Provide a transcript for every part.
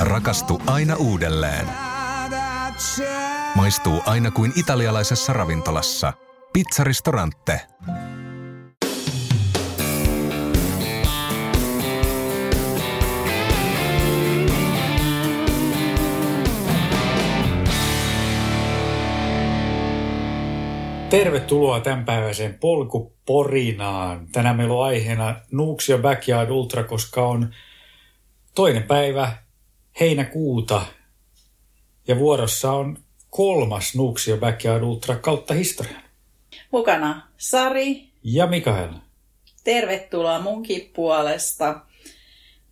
Rakastu aina uudelleen. Maistuu aina kuin italialaisessa ravintolassa. Pizzaristorante. Tervetuloa tämänpäiväiseen polkuporinaan. Tänään meillä on aiheena Nuuksio Backyard Ultra, koska on toinen päivä heinäkuuta ja vuorossa on kolmas Nuuksio Backyard Ultra kautta historian. Mukana Sari. Ja Mikael. Tervetuloa munkin puolesta.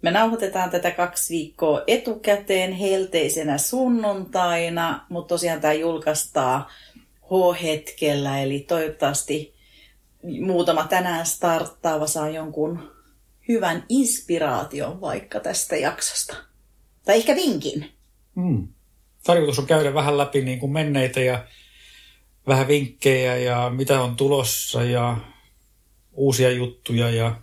Me nauhoitetaan tätä kaksi viikkoa etukäteen helteisenä sunnuntaina, mutta tosiaan tämä julkaistaan H-hetkellä, eli toivottavasti muutama tänään starttaava saa jonkun hyvän inspiraation vaikka tästä jaksosta. Tai ehkä vinkin. Mm. Tarkoitus on käydä vähän läpi niin kuin menneitä ja vähän vinkkejä ja mitä on tulossa ja uusia juttuja ja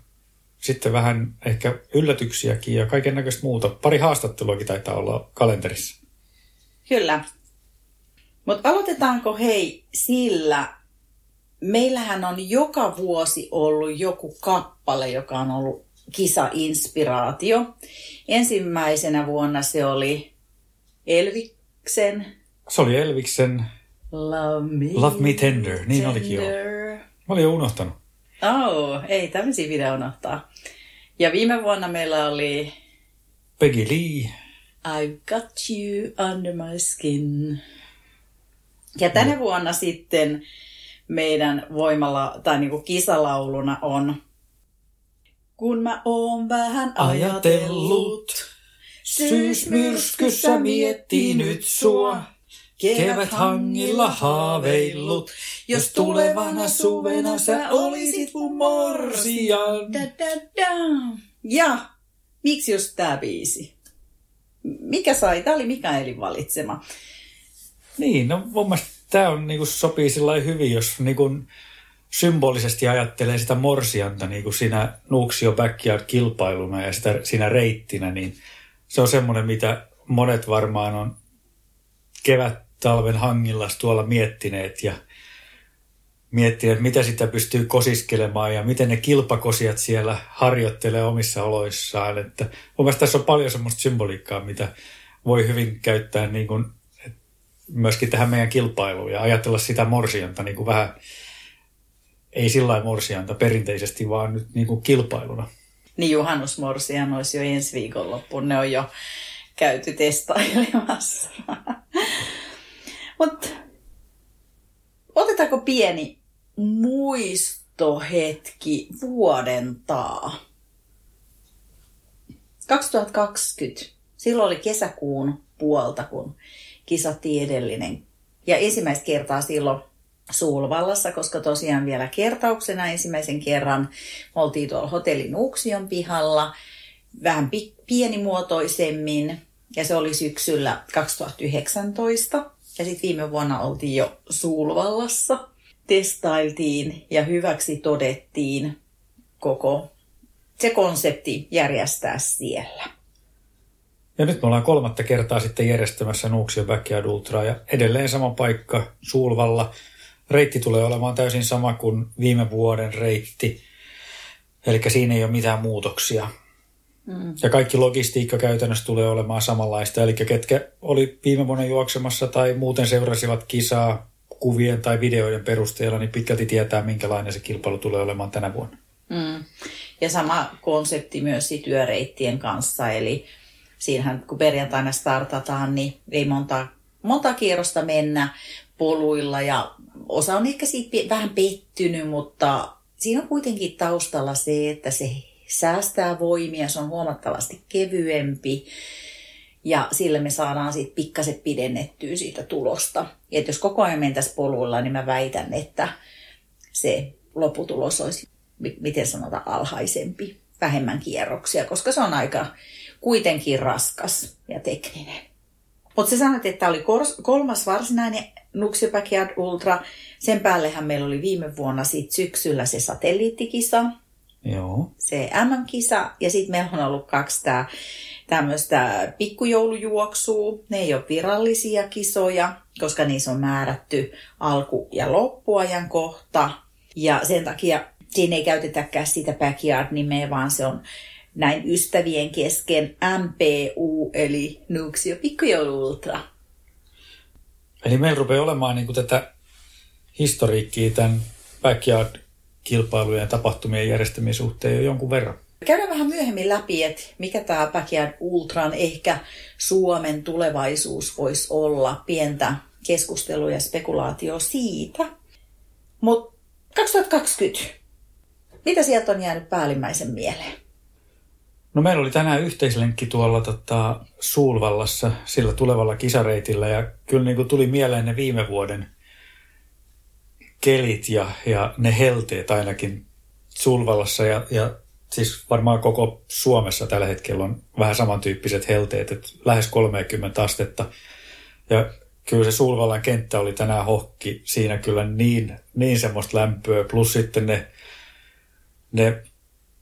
sitten vähän ehkä yllätyksiäkin ja kaiken näköistä muuta. Pari haastatteluakin taitaa olla kalenterissa. Kyllä. Mutta aloitetaanko hei sillä, meillähän on joka vuosi ollut joku kappale, joka on ollut kisa-inspiraatio. Ensimmäisenä vuonna se oli Elviksen. Se oli Elviksen Love Me, Love Me Tender, niin olikin jo. Mä olin jo unohtanut. Oh, ei tämmöisiä video unohtaa. Ja viime vuonna meillä oli Peggy Lee. I've got you under my skin. Ja tänä vuonna sitten meidän voimalla tai niinku kisalauluna on Kun mä oon vähän ajatellut, syysmyrskyssä miettinyt sua. Kevät hangilla haaveillut, jos tulevana suvena sä olisit mun morsian. Da, da, da. Ja miksi just tää biisi? Mikä sai? Tää oli Mikaelin valitsema. Niin, no mun mielestä tämä on, niin sopii sillä hyvin, jos niin kuin, symbolisesti ajattelee sitä morsianta niin kuin siinä Nuuksio Backyard-kilpailuna ja sitä, siinä reittinä, niin se on semmoinen, mitä monet varmaan on kevät-talven hangilla tuolla miettineet ja miettineet, mitä sitä pystyy kosiskelemaan ja miten ne kilpakosijat siellä harjoittelee omissa oloissaan. Että mun mielestä tässä on paljon semmoista symboliikkaa, mitä voi hyvin käyttää niin kuin myöskin tähän meidän kilpailuun ja ajatella sitä morsianta niin kuin vähän, ei sillä morsianta perinteisesti, vaan nyt niin kuin kilpailuna. Niin juhannusmorsian olisi jo ensi viikonloppuun, ne on jo käyty testailemassa. Mutta otetaanko pieni muistohetki vuoden taa? 2020. Silloin oli kesäkuun puolta, kun kisattiin edellinen. Ja ensimmäistä kertaa silloin Suulvallassa, koska tosiaan vielä kertauksena ensimmäisen kerran me oltiin tuolla hotellin Uksion pihalla vähän pi- pienimuotoisemmin ja se oli syksyllä 2019 ja sitten viime vuonna oltiin jo Suulvallassa. Testailtiin ja hyväksi todettiin koko se konsepti järjestää siellä. Ja nyt me ollaan kolmatta kertaa sitten järjestämässä Nuuksio Backyard Ultraa ja edelleen sama paikka Suulvalla. Reitti tulee olemaan täysin sama kuin viime vuoden reitti. Eli siinä ei ole mitään muutoksia. Mm. Ja kaikki logistiikka käytännössä tulee olemaan samanlaista. Eli ketkä oli viime vuonna juoksemassa tai muuten seurasivat kisaa kuvien tai videoiden perusteella, niin pitkälti tietää, minkälainen se kilpailu tulee olemaan tänä vuonna. Mm. Ja sama konsepti myös työreittien kanssa, eli siinähän kun perjantaina startataan, niin ei monta, monta kierrosta mennä poluilla ja osa on ehkä siitä vähän pettynyt, mutta siinä on kuitenkin taustalla se, että se säästää voimia, se on huomattavasti kevyempi ja sillä me saadaan sitten pikkasen pidennettyä siitä tulosta. Ja että jos koko ajan mentäisiin poluilla, niin mä väitän, että se lopputulos olisi, miten sanotaan, alhaisempi, vähemmän kierroksia, koska se on aika kuitenkin raskas ja tekninen. Mutta se sanoit, että tämä oli kolmas varsinainen Nuxio Backyard Ultra. Sen päällehän meillä oli viime vuonna sit syksyllä se satelliittikisa. Joo. Se MM-kisa ja sitten meillä on ollut kaksi tämmöistä pikkujoulujuoksua. Ne ei ole virallisia kisoja, koska niissä on määrätty alku- ja loppuajan kohta. Ja sen takia siinä ei käytetäkään sitä backyard-nimeä, vaan se on näin ystävien kesken MPU, eli Nuuksio Pikkujoulu Ultra. Eli meillä rupeaa olemaan niin kuin tätä historiikkiä tämän backyard-kilpailujen ja tapahtumien järjestämisen suhteen jo jonkun verran. Käydään vähän myöhemmin läpi, että mikä tämä Backyard Ultran ehkä Suomen tulevaisuus voisi olla. Pientä keskustelua ja spekulaatio siitä. Mutta 2020, mitä sieltä on jäänyt päällimmäisen mieleen? No meillä oli tänään yhteislenkki tuolla tota, Suulvallassa sillä tulevalla kisareitillä ja kyllä niin kuin tuli mieleen ne viime vuoden kelit ja, ja ne helteet ainakin Suulvallassa ja, ja siis varmaan koko Suomessa tällä hetkellä on vähän samantyyppiset helteet, että lähes 30 astetta. Ja kyllä se Sulvallan kenttä oli tänään hokki siinä kyllä niin, niin semmoista lämpöä, plus sitten ne, ne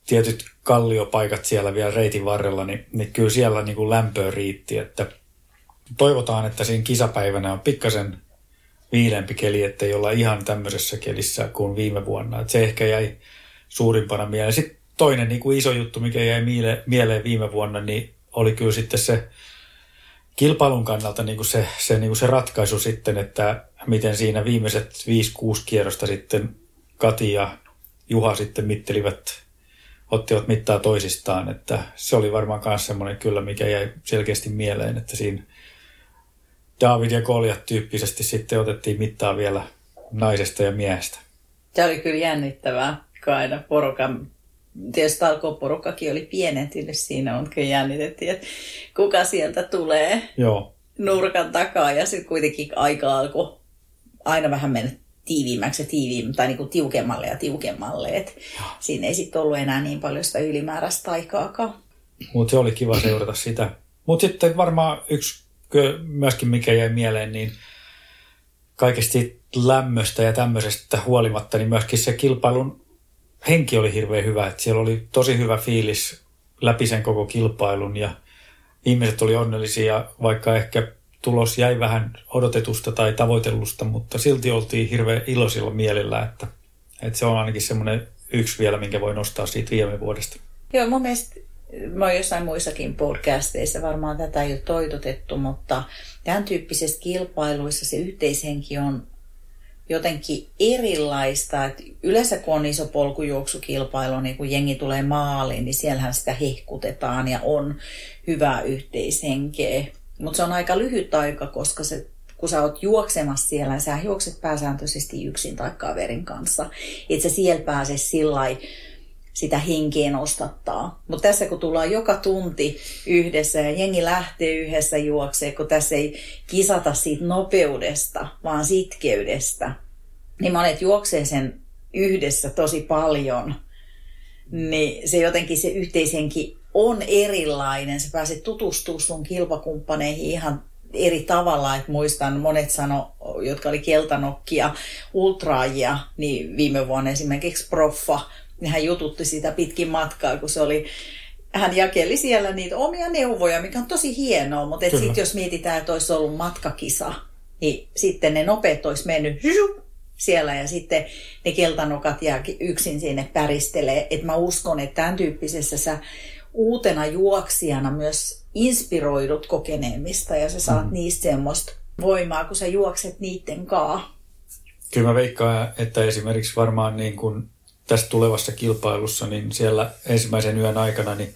tietyt kalliopaikat siellä vielä reitin varrella, niin, niin kyllä siellä niin kuin lämpöä riitti, että toivotaan, että siinä kisapäivänä on pikkasen viilempi keli, ettei olla ihan tämmöisessä kelissä kuin viime vuonna. Että se ehkä jäi suurimpana mieleen. Sitten toinen niin kuin iso juttu, mikä jäi mieleen viime vuonna, niin oli kyllä sitten se kilpailun kannalta niin kuin se, se, niin kuin se ratkaisu sitten, että miten siinä viimeiset 5-6 kierrosta sitten Kati ja Juha sitten mittelivät, ottivat mittaa toisistaan, että se oli varmaan myös semmoinen kyllä, mikä jäi selkeästi mieleen, että siinä David ja Goliat tyyppisesti sitten otettiin mittaa vielä naisesta ja miehestä. Se oli kyllä jännittävää, kun aina porukan tietysti talkooporukkakin oli pienentynyt siinä, mutta kyllä jännitettiin, että kuka sieltä tulee Joo. nurkan takaa. Ja sitten kuitenkin aika alkoi aina vähän mennä tiiviimmäksi ja tiiviimmäksi, tai niin kuin tiukemmalle ja tiukemmalle. Et siinä ei sitten ollut enää niin paljon sitä ylimääräistä aikaakaan. Mutta se oli kiva seurata sitä. Mutta sitten varmaan yksi myöskin, mikä jäi mieleen, niin kaikesta lämmöstä ja tämmöisestä huolimatta, niin myöskin se kilpailun henki oli hirveän hyvä, että siellä oli tosi hyvä fiilis läpi sen koko kilpailun ja ihmiset oli onnellisia, vaikka ehkä tulos jäi vähän odotetusta tai tavoitellusta, mutta silti oltiin hirveän iloisilla mielellä, että, että se on ainakin semmoinen yksi vielä, minkä voi nostaa siitä viime vuodesta. Joo, mun mielestä mä oon jossain muissakin podcasteissa varmaan tätä ole toitotettu, mutta tämän tyyppisessä kilpailuissa se yhteishenki on jotenkin erilaista. Että yleensä kun on iso polkujuoksukilpailu, niin kun jengi tulee maaliin, niin siellähän sitä hehkutetaan ja on hyvää yhteishenkeä. Mutta se on aika lyhyt aika, koska se, kun sä oot juoksemassa siellä, sä juokset pääsääntöisesti yksin tai kaverin kanssa. Että sä siellä pääse sillä sitä henkeä nostattaa. Mutta tässä kun tullaan joka tunti yhdessä ja jengi lähtee yhdessä juokseen, kun tässä ei kisata siitä nopeudesta, vaan sitkeydestä, niin monet juoksee sen yhdessä tosi paljon, niin se jotenkin se yhteishenki on erilainen. Se pääset tutustumaan sun kilpakumppaneihin ihan eri tavalla, että muistan monet sano, jotka oli keltanokkia, ultraajia, niin viime vuonna esimerkiksi proffa niin hän jututti sitä pitkin matkaa, kun se oli hän jakeli siellä niitä omia neuvoja, mikä on tosi hienoa, mutta sitten jos mietitään, että olisi ollut matkakisa, niin sitten ne nopeet olisi mennyt siellä ja sitten ne keltanokat jää yksin sinne päristelee. Että mä uskon, että tämän tyyppisessä sä uutena juoksijana myös inspiroidut kokeneemmista ja sä saat mm. niistä semmoista voimaa, kun sä juokset niiden kaa. Kyllä mä veikkaan, että esimerkiksi varmaan niin kuin tässä tulevassa kilpailussa, niin siellä ensimmäisen yön aikana niin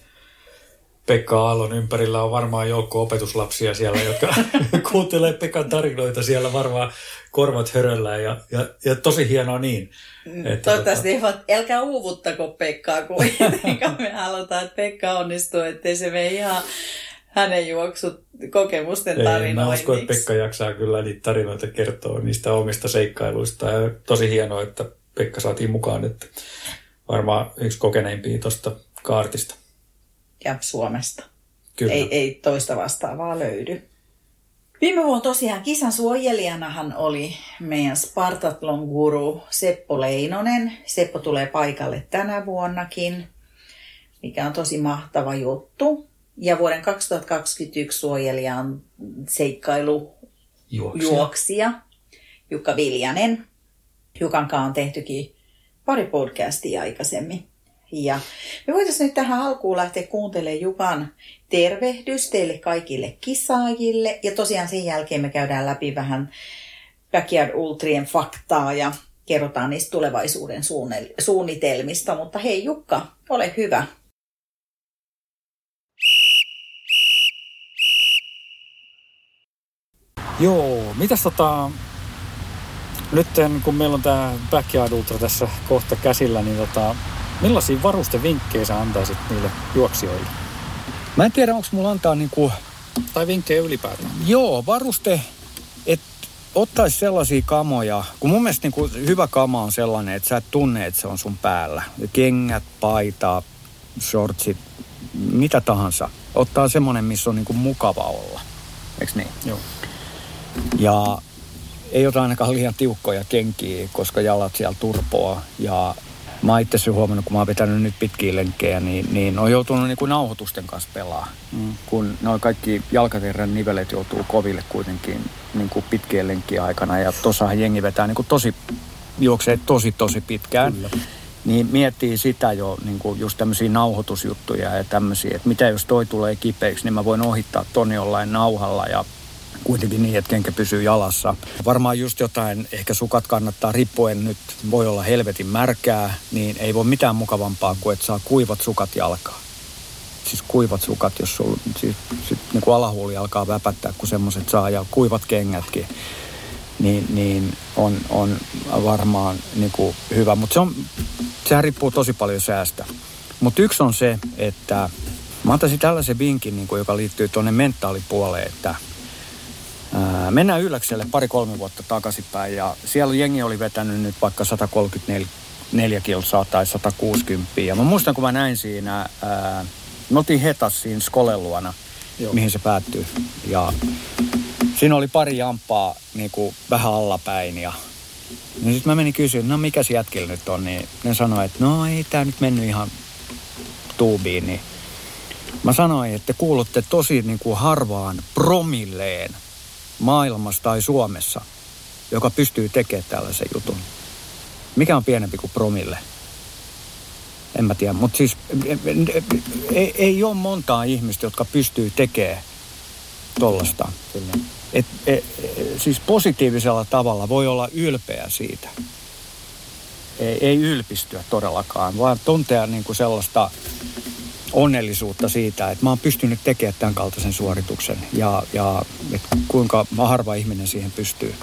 Pekka Aallon ympärillä on varmaan joukko opetuslapsia siellä, jotka kuuntelee Pekan tarinoita siellä varmaan korvat höröllään ja, ja, ja tosi hienoa niin. Mm, että Toivottavasti tota... älkää uuvuttako Pekkaa kuitenkaan. Me halutaan, että Pekka onnistuu, ettei se mene ihan hänen juoksut kokemusten tarinoinniksi. Ei, mä uskon, että Pekka jaksaa kyllä niitä tarinoita kertoa niistä omista seikkailuista. Ja tosi hienoa, että Pekka saatiin mukaan, että varmaan yksi kokeneimpia tuosta kaartista. Ja Suomesta. Kyllä. Ei, ei toista vastaavaa löydy. Viime vuonna tosiaan kisan suojelijanahan oli meidän Spartatlon guru Seppo Leinonen. Seppo tulee paikalle tänä vuonnakin, mikä on tosi mahtava juttu. Ja vuoden 2021 suojelija on seikkailu Juoksija. juoksija Jukka Viljanen. Jukan kanssa on tehtykin pari podcastia aikaisemmin. Ja me voitaisiin nyt tähän alkuun lähteä kuuntelemaan Jukan tervehdys teille kaikille kisaajille. Ja tosiaan sen jälkeen me käydään läpi vähän Backyard Ultrien faktaa ja kerrotaan niistä tulevaisuuden suunnitelmista. Mutta hei Jukka, ole hyvä. Joo, mitäs tota... Nyt kun meillä on tämä Backyard Ultra tässä kohta käsillä, niin tota, millaisia varustevinkkejä sä antaisit niille juoksijoille? Mä en tiedä, onko mulla antaa niinku, Tai vinkkejä ylipäätään? joo, varuste, että ottaisi sellaisia kamoja, kun mun mielestä niinku hyvä kama on sellainen, että sä et tunne, että se on sun päällä. Kengät, paita, shortsit, mitä tahansa. Ottaa semmoinen, missä on niinku mukava olla. Eiks niin? Joo. Ja ei ota ainakaan liian tiukkoja kenkiä, koska jalat siellä turpoa. Ja mä oon itse huomannut, kun mä oon vetänyt nyt pitkiä lenkkejä, niin, niin on joutunut niin kuin nauhoitusten kanssa pelaa. Mm. Kun noin kaikki jalkaterän nivelet joutuu koville kuitenkin niin kuin pitkien lenkkien aikana. Ja tossahan jengi vetää niin kuin tosi, juoksee tosi tosi pitkään. Kyllä. Niin miettii sitä jo niin kuin just tämmöisiä nauhoitusjuttuja ja tämmöisiä, että mitä jos toi tulee kipeäksi, niin mä voin ohittaa ton jollain nauhalla ja kuitenkin niin, että kenkä pysyy jalassa. Varmaan just jotain, ehkä sukat kannattaa riippuen nyt, voi olla helvetin märkää, niin ei voi mitään mukavampaa kuin, että saa kuivat sukat jalkaa. Siis kuivat sukat, jos sulla siis, sit, niin kuin alahuuli alkaa väpättää, kun semmoiset saa, ja kuivat kengätkin, niin, niin on, on varmaan niin kuin hyvä. Mutta se on, sehän riippuu tosi paljon säästä. Mutta yksi on se, että mä antaisin tällaisen vinkin, niin kuin, joka liittyy tuonne mentaalipuoleen, että Mennään Ylläkselle pari-kolme vuotta takaisinpäin ja siellä jengi oli vetänyt nyt vaikka 134 kilsaa tai 160. Ja mä muistan, kun mä näin siinä, ää, me oltiin Hetas siinä Skolen luona, Joo. mihin se päättyy. Ja siinä oli pari jamppaa niin kuin vähän allapäin ja niin sitten mä menin kysyä, no mikä se jätkillä nyt on, niin ne sanoi, että no ei tää nyt mennyt ihan tuubiin, niin mä sanoin, että kuulutte tosi niin kuin harvaan promilleen maailmassa tai Suomessa, joka pystyy tekemään tällaisen jutun. Mikä on pienempi kuin promille? En mä tiedä, mutta siis ei, ei ole montaa ihmistä, jotka pystyy tekemään tollasta. Et, et, siis positiivisella tavalla voi olla ylpeä siitä. Ei, ei ylpistyä todellakaan, vaan tuntea niin kuin sellaista onnellisuutta siitä, että mä oon pystynyt tekemään tämän kaltaisen suorituksen ja, ja että kuinka harva ihminen siihen pystyy.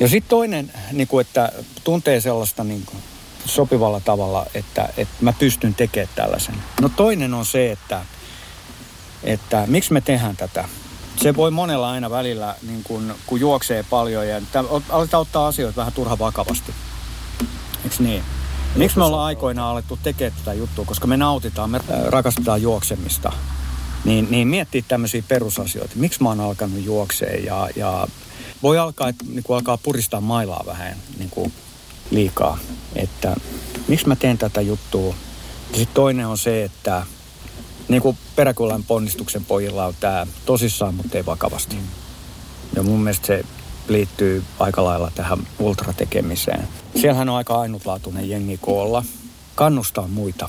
Ja sitten toinen, niin kuin, että tuntee sellaista niin kuin, sopivalla tavalla, että, että mä pystyn tekemään tällaisen. No toinen on se, että, että miksi me tehdään tätä. Se voi monella aina välillä, niin kun, kun juoksee paljon ja aletaan ottaa asioita vähän turha vakavasti. Eikö niin? Miksi me ollaan aikoinaan alettu tekemään tätä juttua? Koska me nautitaan, me rakastetaan juoksemista. Niin, niin miettii tämmöisiä perusasioita. Miksi mä oon alkanut juokseen ja, ja voi alkaa, että niin kuin alkaa puristaa mailaa vähän niin kuin liikaa. Että miksi mä teen tätä juttua? Ja sitten toinen on se, että niin kuin ponnistuksen pojilla on tämä tosissaan, mutta ei vakavasti. Ja mun mielestä se liittyy aika lailla tähän ultratekemiseen. Siellähän on aika ainutlaatuinen jengi koolla. Kannustaa muita.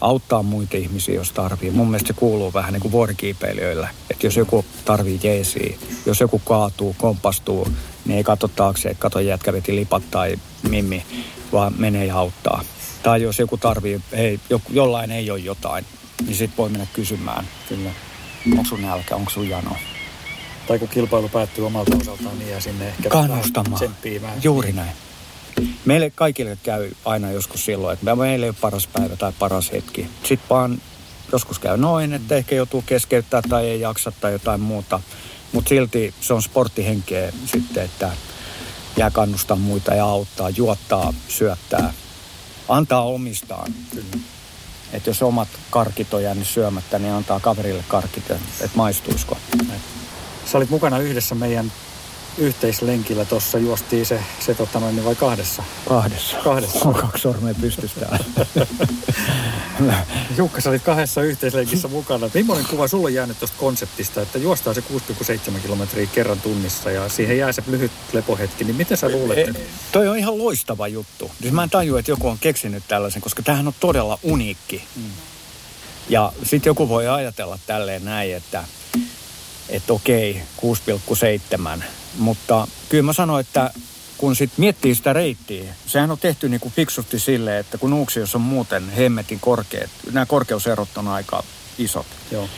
Auttaa muita ihmisiä, jos tarvii. Mun mielestä se kuuluu vähän niin kuin vuorikiipeilijöillä. Että jos joku tarvii jeesiä, jos joku kaatuu, kompastuu, niin ei katso taakse, kato jätkä veti lipat tai mimmi, vaan menee ja auttaa. Tai jos joku tarvii, hei, jollain ei ole jotain, niin sit voi mennä kysymään. Kyllä. Onko sun nälkä, onko sun jano? Tai kun kilpailu päättyy omalta osaltaan, niin ja sinne ehkä Kannustamaan. tsemppii vähän. Juuri näin. Meille kaikille käy aina joskus silloin, että meillä ei ole paras päivä tai paras hetki. Sitten vaan joskus käy noin, että ehkä joutuu keskeyttää tai ei jaksa tai jotain muuta. Mutta silti se on sporttihenkeä sitten, että jää kannustaa muita ja auttaa, juottaa, syöttää, antaa omistaan. Että jos omat karkit on jäänyt syömättä, niin antaa kaverille karkit, että maistuisiko. Sä olit mukana yhdessä meidän yhteislenkillä tuossa juostiin se, se tota noin, vai kahdessa? Kahdessa. Kahdessa. On kaksi sormea pystystä. Jukka, sä olit kahdessa yhteislenkissä mukana. Millainen kuva sulla on jäänyt tuosta konseptista, että juostaan se 6,7 kilometriä kerran tunnissa ja siihen jää se lyhyt lepohetki, niin miten sä luulet? E, toi on ihan loistava juttu. Siis mä en tajua, että joku on keksinyt tällaisen, koska tämähän on todella uniikki. Mm. Ja sitten joku voi ajatella tälleen näin, että, että okei, 6,7. Mutta kyllä mä sanoin, että kun sitten miettii sitä reittiä, sehän on tehty niinku fiksusti silleen, että kun Nuuksiossa on muuten hemmetin korkeat, nämä korkeuserot on aika isot, Joo.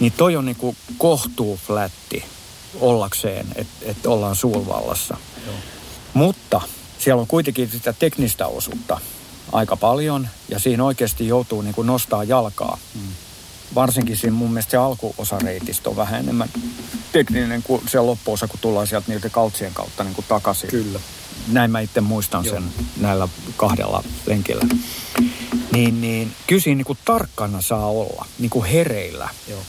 niin toi on niinku kohtuu flätti ollakseen, että et ollaan Suulvallassa. Joo. Mutta siellä on kuitenkin sitä teknistä osuutta aika paljon ja siinä oikeasti joutuu niinku nostaa jalkaa. Mm. Varsinkin siinä mun mielestä se alkuosa reitistä on vähän enemmän tekninen kuin se loppuosa, kun tullaan sieltä niiltä kautsien kautta niinku takaisin. Kyllä. Näin mä itse muistan Joo. sen näillä kahdella lenkillä. Niin, niin kyllä siinä niinku tarkkana saa olla, niinku hereillä. Joo.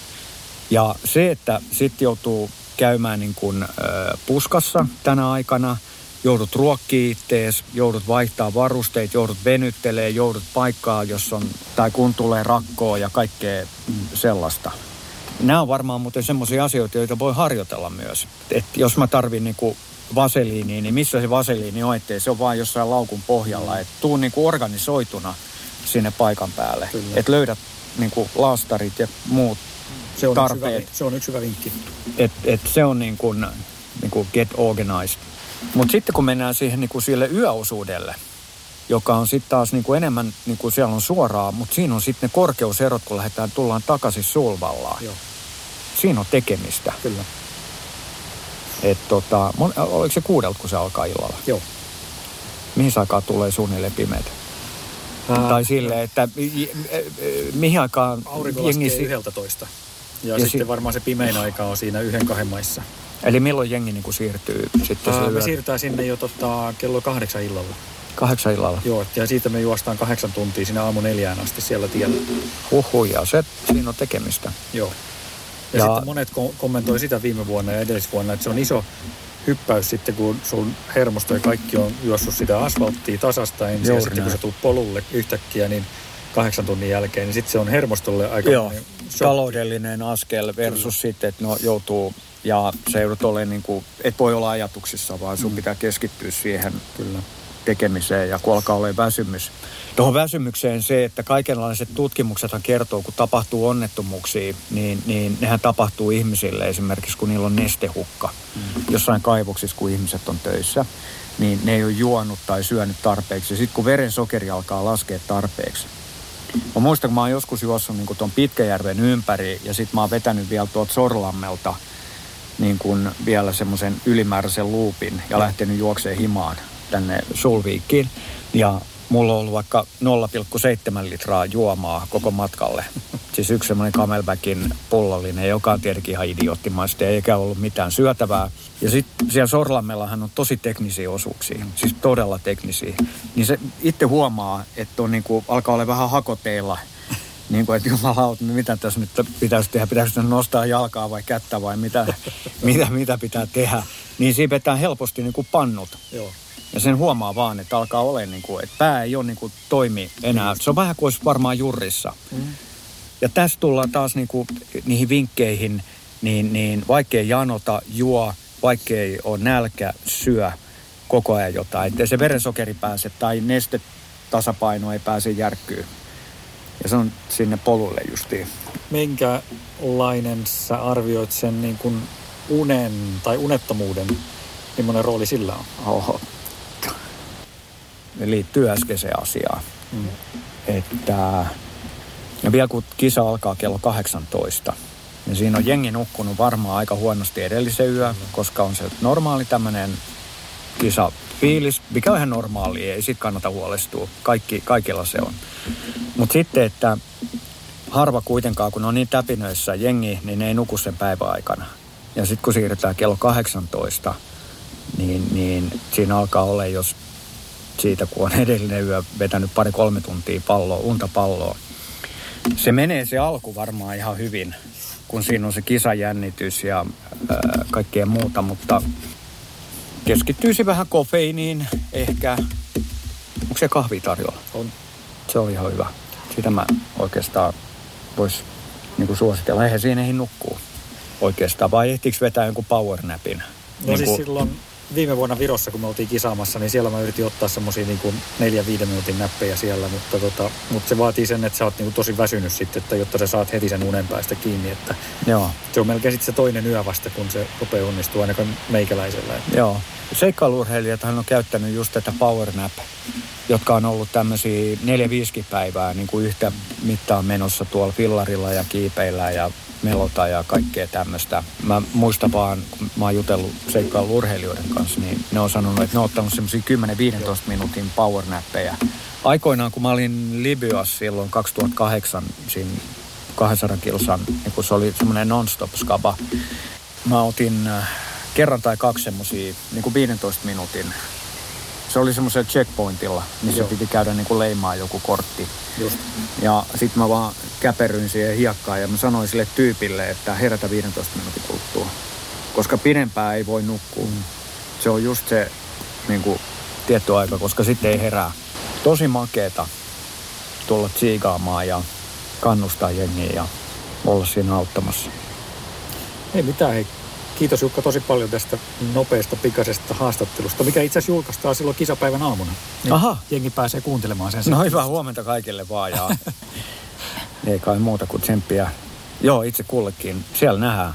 Ja se, että sitten joutuu käymään niin kuin, ö, puskassa tänä aikana, joudut ruokkiin ittees, joudut vaihtaa varusteet, joudut venyttelee, joudut paikkaa, jos on, tai kun tulee rakkoa ja kaikkea sellaista. Nämä on varmaan muuten semmoisia asioita, joita voi harjoitella myös. Et jos mä tarvin niinku vaseliiniä, niin missä se vaseliini on, ettei se on vaan jossain laukun pohjalla. Et tuu niinku organisoituna sinne paikan päälle. Kyllä. Et löydät niinku laastarit ja muut Se on, yksi hyvä, tarpeet. se on yksi hyvä vinkki. Et, et se on niin kuin, niin kuin get organized. Mutta sitten kun mennään siihen niin kuin sille yöosuudelle, joka on sitten taas niin kuin enemmän, niin kuin siellä on suoraa, mutta siinä on sitten ne korkeuserot, kun lähdetään, tullaan takaisin Sulvallaan. Joo. Siinä on tekemistä. Kyllä. Et tota, oliko se kuudelta, kun se alkaa illalla? Joo. Mihin aikaan tulee suunnilleen pimeätä? Ää, Tai silleen, että j- j- mihin aikaan Aurinko jengi... 11. Ja, Ja ja si- sitten varmaan se pimein aika on siinä yhden kahden maissa. Eli milloin jengi niin kuin siirtyy sitten Ää, me siirrytään sinne jo tota, kello kahdeksan illalla. Kahdeksan illalla. Joo, ja siitä me juostaan kahdeksan tuntia sinne aamu neljään asti siellä tiellä. Huhu, ja se, siinä on tekemistä. Joo. Ja, Ja- sitten monet ko- kommentoi sitä viime vuonna ja edellisvuonna, että se on iso hyppäys sitten, kun sun hermosto ja kaikki on juossut sitä asfalttia tasasta ensin. Juuri ja sitten kun näin. sä tulet polulle yhtäkkiä, niin kahdeksan tunnin jälkeen, niin sitten se on hermostolle aika Joo, shokki. taloudellinen askel versus sitten, että no joutuu ja se joudut olemaan niin kuin, et voi olla ajatuksissa, vaan sun mm. pitää keskittyä siihen Kyllä. tekemiseen ja kun alkaa olla väsymys. Tuohon väsymykseen se, että kaikenlaiset tutkimuksethan kertoo, kun tapahtuu onnettomuuksia, niin, niin nehän tapahtuu ihmisille esimerkiksi, kun niillä on nestehukka. Mm. Jossain kaivoksissa, kun ihmiset on töissä, niin ne ei ole juonut tai syönyt tarpeeksi. Ja sitten kun verensokeri alkaa laskea tarpeeksi, Mä muistan, kun mä oon joskus juossut niin tuon Pitkäjärven ympäri ja sitten mä oon vetänyt vielä tuolta Sorlammelta niin kuin vielä semmoisen ylimääräisen luupin ja lähtenyt juokseen himaan tänne Sulviikkiin. Ja mulla on ollut vaikka 0,7 litraa juomaa koko matkalle. Siis yksi semmoinen Camelbackin pullollinen, joka on tietenkin ihan idioottimaista eikä ollut mitään syötävää. Ja sitten siellä Sorlammellahan on tosi teknisiä osuuksia, siis todella teknisiä. Niin se itse huomaa, että on niinku, alkaa olla vähän hakoteilla niin kuin, että jumalauta, mitä tässä nyt pitäisi tehdä, pitäisi nostaa jalkaa vai kättä vai mitä, mitä, mitä pitää tehdä. Niin siinä vetää helposti niin kuin pannut. Joo. Ja sen huomaa vaan, että alkaa olla niin kuin, että pää ei ole niin kuin toimi enää. Se on vähän kuin olisi varmaan jurrissa. Mm. Ja tässä tullaan taas niin kuin niihin vinkkeihin, niin, niin vaikkei janota, juo, vaikkei ole nälkä, syö koko ajan jotain. Että se verensokeri pääse tai nestetasapaino ei pääse järkkyyn. Ja se on sinne polulle justiin. Minkälainen sä arvioit sen niin kuin unen tai unettomuuden, millainen rooli sillä on? Oho. Ne liittyy äskeiseen asiaan. Mm. Että ja vielä kun kisa alkaa kello 18, niin siinä on jengi nukkunut varmaan aika huonosti edellisen yö, mm. koska on se normaali tämmöinen kisa fiilis, mikä on ihan normaali, ei sit kannata huolestua. Kaikki, kaikilla se on. Mutta sitten, että harva kuitenkaan, kun on niin täpinöissä jengi, niin ne ei nuku sen päivän aikana. Ja sitten kun siirrytään kello 18, niin, niin siinä alkaa olla, jos siitä kun on edellinen yö vetänyt pari-kolme tuntia palloa, unta palloa. Se menee se alku varmaan ihan hyvin, kun siinä on se kisajännitys ja ää, kaikkea muuta, mutta keskittyisi vähän kofeiiniin ehkä. Onko se kahvi tarjolla? On. Se oli ihan hyvä. Sitä mä oikeastaan vois niin suositella. Eihän siinä ei nukkuu oikeastaan. Vai ehtiikö vetää jonkun powernapin? No niin siis silloin viime vuonna Virossa, kun me oltiin kisaamassa, niin siellä mä yritin ottaa semmosia niin neljä viiden minuutin näppejä siellä, mutta, tota, mutta se vaatii sen, että sä oot niin kuin tosi väsynyt sitten, että jotta sä saat heti sen unen päästä kiinni. Että Joo. Se on melkein sitten se toinen yö vasta, kun se rupeaa onnistua ainakaan meikäläisellä. Joo. Seikkailurheilijathan on käyttänyt just tätä power nap, jotka on ollut tämmöisiä neljä viisi päivää niin kuin yhtä mittaan menossa tuolla fillarilla ja kiipeillä ja melota ja kaikkea tämmöistä. Mä muistan vaan, kun mä oon jutellut seikkailurheilijoiden kanssa, niin ne on sanonut, että ne on ottanut semmoisia 10-15 minuutin powernappeja. Aikoinaan, kun mä olin Libyassa silloin 2008, siinä 200 kilsan, niin kun se oli semmoinen non-stop skaba, mä otin äh, kerran tai kaksi semmoisia niin kuin 15 minuutin se oli semmoisella checkpointilla, missä Joo. piti käydä niin kuin leimaa joku kortti. Just. Ja sitten mä vaan käperyin siihen hiekkaan ja mä sanoin sille tyypille, että herätä 15 minuutin kuluttua. Koska pidempään ei voi nukkua. Mm. Se on just se niin kuin, tietty aika, koska sitten ei herää. Tosi makeeta tulla tsiikaamaan ja kannustaa jengiä ja olla siinä auttamassa. Ei mitään, hei Kiitos Jukka tosi paljon tästä nopeasta pikaisesta haastattelusta, mikä itse asiassa julkaistaan silloin kisapäivän aamuna. Niin Aha. Jengi pääsee kuuntelemaan sen. No hyvää huomenta kaikille vaan ja ei kai muuta kuin tsemppiä. Joo, itse kullekin. Siellä nähdään.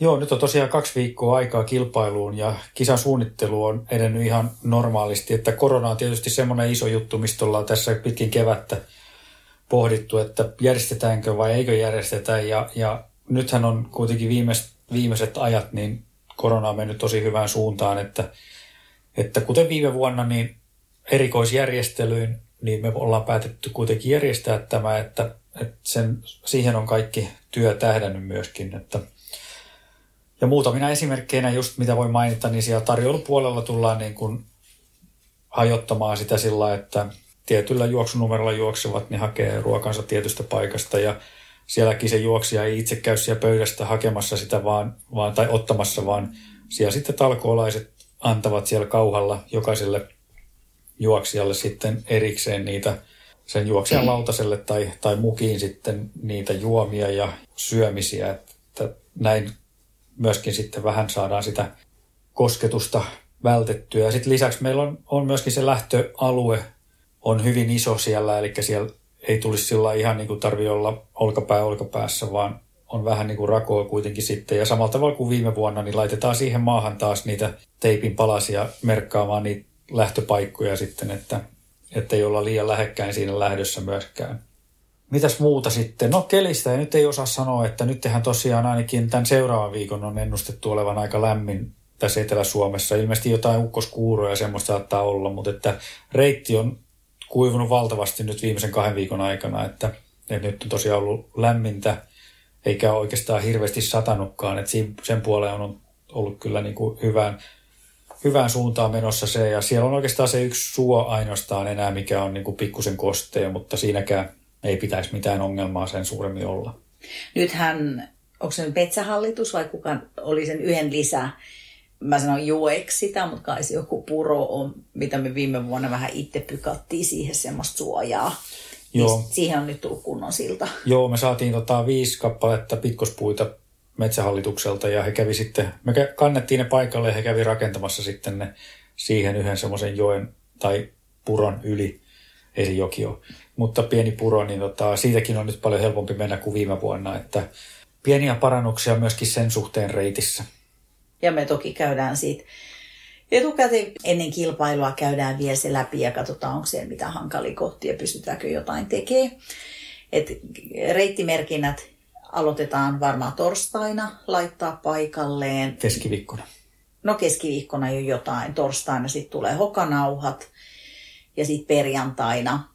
Joo, nyt on tosiaan kaksi viikkoa aikaa kilpailuun ja kisan suunnittelu on edennyt ihan normaalisti. Että korona on tietysti semmoinen iso juttu, mistä ollaan tässä pitkin kevättä pohdittu, että järjestetäänkö vai eikö järjestetä. Ja, ja nythän on kuitenkin viimeiset, viimeiset ajat, niin korona on mennyt tosi hyvään suuntaan, että, että kuten viime vuonna, niin erikoisjärjestelyin, niin me ollaan päätetty kuitenkin järjestää tämä, että, että sen, siihen on kaikki työ tähdännyt myöskin, että ja muutamina esimerkkeinä just mitä voi mainita, niin siellä tarjoulupuolella tullaan niin kuin hajottamaan sitä sillä, että tietyllä juoksunumerolla juoksevat, niin hakee ruokansa tietystä paikasta ja sielläkin se juoksija ei itse käy siellä pöydästä hakemassa sitä vaan, vaan, tai ottamassa, vaan siellä sitten talkoolaiset antavat siellä kauhalla jokaiselle juoksijalle sitten erikseen niitä sen juoksijan lautaselle tai, tai mukiin sitten niitä juomia ja syömisiä, että näin myöskin sitten vähän saadaan sitä kosketusta vältettyä. Ja sitten lisäksi meillä on, on myöskin se lähtöalue on hyvin iso siellä, eli siellä ei tulisi sillä ihan niin kuin tarvitse olla olkapää olkapäässä, vaan on vähän niin kuin rakoa kuitenkin sitten. Ja samalla tavalla kuin viime vuonna, niin laitetaan siihen maahan taas niitä teipin palasia merkkaamaan niitä lähtöpaikkoja sitten, että, ei olla liian lähekkäin siinä lähdössä myöskään. Mitäs muuta sitten? No kelistä ja nyt ei osaa sanoa, että nyt tehän tosiaan ainakin tämän seuraavan viikon on ennustettu olevan aika lämmin tässä Etelä-Suomessa. Ilmeisesti jotain ukkoskuuroja ja semmoista saattaa olla, mutta että reitti on kuivunut valtavasti nyt viimeisen kahden viikon aikana, että, että nyt on tosiaan ollut lämmintä, eikä oikeastaan hirveästi satanutkaan, että sen puoleen on ollut kyllä niin kuin hyvään, hyvään suuntaan menossa se, ja siellä on oikeastaan se yksi suo ainoastaan enää, mikä on niin kuin pikkusen kostea, mutta siinäkään ei pitäisi mitään ongelmaa sen suuremmin olla. Nythän, onko se nyt metsähallitus vai kuka oli sen yhden lisää mä sanon jueksi sitä, mutta kai se joku puro on, mitä me viime vuonna vähän itse pykattiin siihen semmoista suojaa. Joo. Niin siihen on nyt tullut kunnon silta. Joo, me saatiin tota viisi kappaletta pitkospuita metsähallitukselta ja he kävi sitten, me kannettiin ne paikalle ja he kävi rakentamassa sitten ne siihen yhden semmoisen joen tai puron yli. Ei se joki ole, mutta pieni puro, niin tota, siitäkin on nyt paljon helpompi mennä kuin viime vuonna, että pieniä parannuksia myöskin sen suhteen reitissä. Ja me toki käydään siitä etukäteen ennen kilpailua käydään vielä se läpi ja katsotaan, onko siellä mitään hankalia kohtia, pystytäänkö jotain tekemään. Et reittimerkinnät aloitetaan varmaan torstaina laittaa paikalleen. Keskiviikkona. No keskiviikkona jo jotain. Torstaina sitten tulee hokanauhat ja sitten perjantaina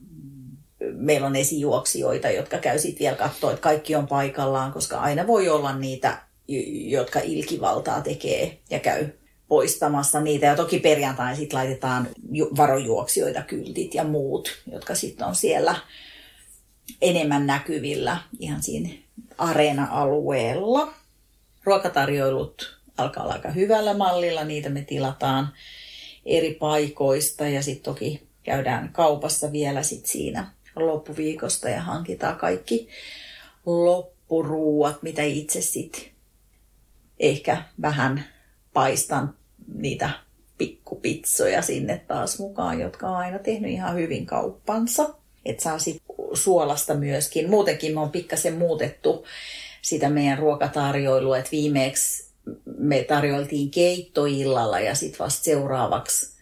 meillä on esijuoksijoita, jotka käy sitten vielä katsoa, että kaikki on paikallaan, koska aina voi olla niitä jotka ilkivaltaa tekee ja käy poistamassa niitä. Ja toki perjantai sitten laitetaan varojuoksijoita, kyltit ja muut, jotka sitten on siellä enemmän näkyvillä ihan siinä areena-alueella. Ruokatarjoilut alkaa olla aika hyvällä mallilla. Niitä me tilataan eri paikoista ja sitten toki käydään kaupassa vielä sit siinä loppuviikosta ja hankitaan kaikki loppuruuat, mitä itse sitten ehkä vähän paistan niitä pikkupitsoja sinne taas mukaan, jotka on aina tehnyt ihan hyvin kauppansa. Että saa sit suolasta myöskin. Muutenkin me on pikkasen muutettu sitä meidän ruokatarjoilua, että viimeksi me tarjoiltiin keittoillalla ja sitten vasta seuraavaksi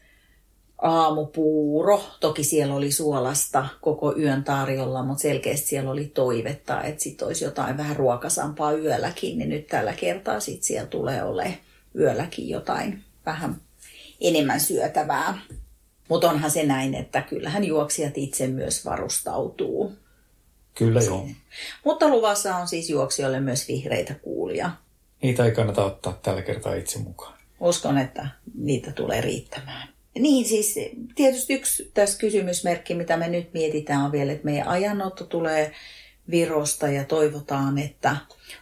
aamupuuro. Toki siellä oli suolasta koko yön tarjolla, mutta selkeästi siellä oli toivetta, että sitten olisi jotain vähän ruokasampaa yölläkin, niin nyt tällä kertaa sitten siellä tulee olemaan yölläkin jotain vähän enemmän syötävää. Mutta onhan se näin, että kyllähän juoksijat itse myös varustautuu. Kyllä joo. Mutta luvassa on siis juoksijoille myös vihreitä kuulia. Niitä ei kannata ottaa tällä kertaa itse mukaan. Uskon, että niitä tulee riittämään. Niin siis tietysti yksi tässä kysymysmerkki, mitä me nyt mietitään on vielä, että meidän ajanotto tulee Virosta ja toivotaan, että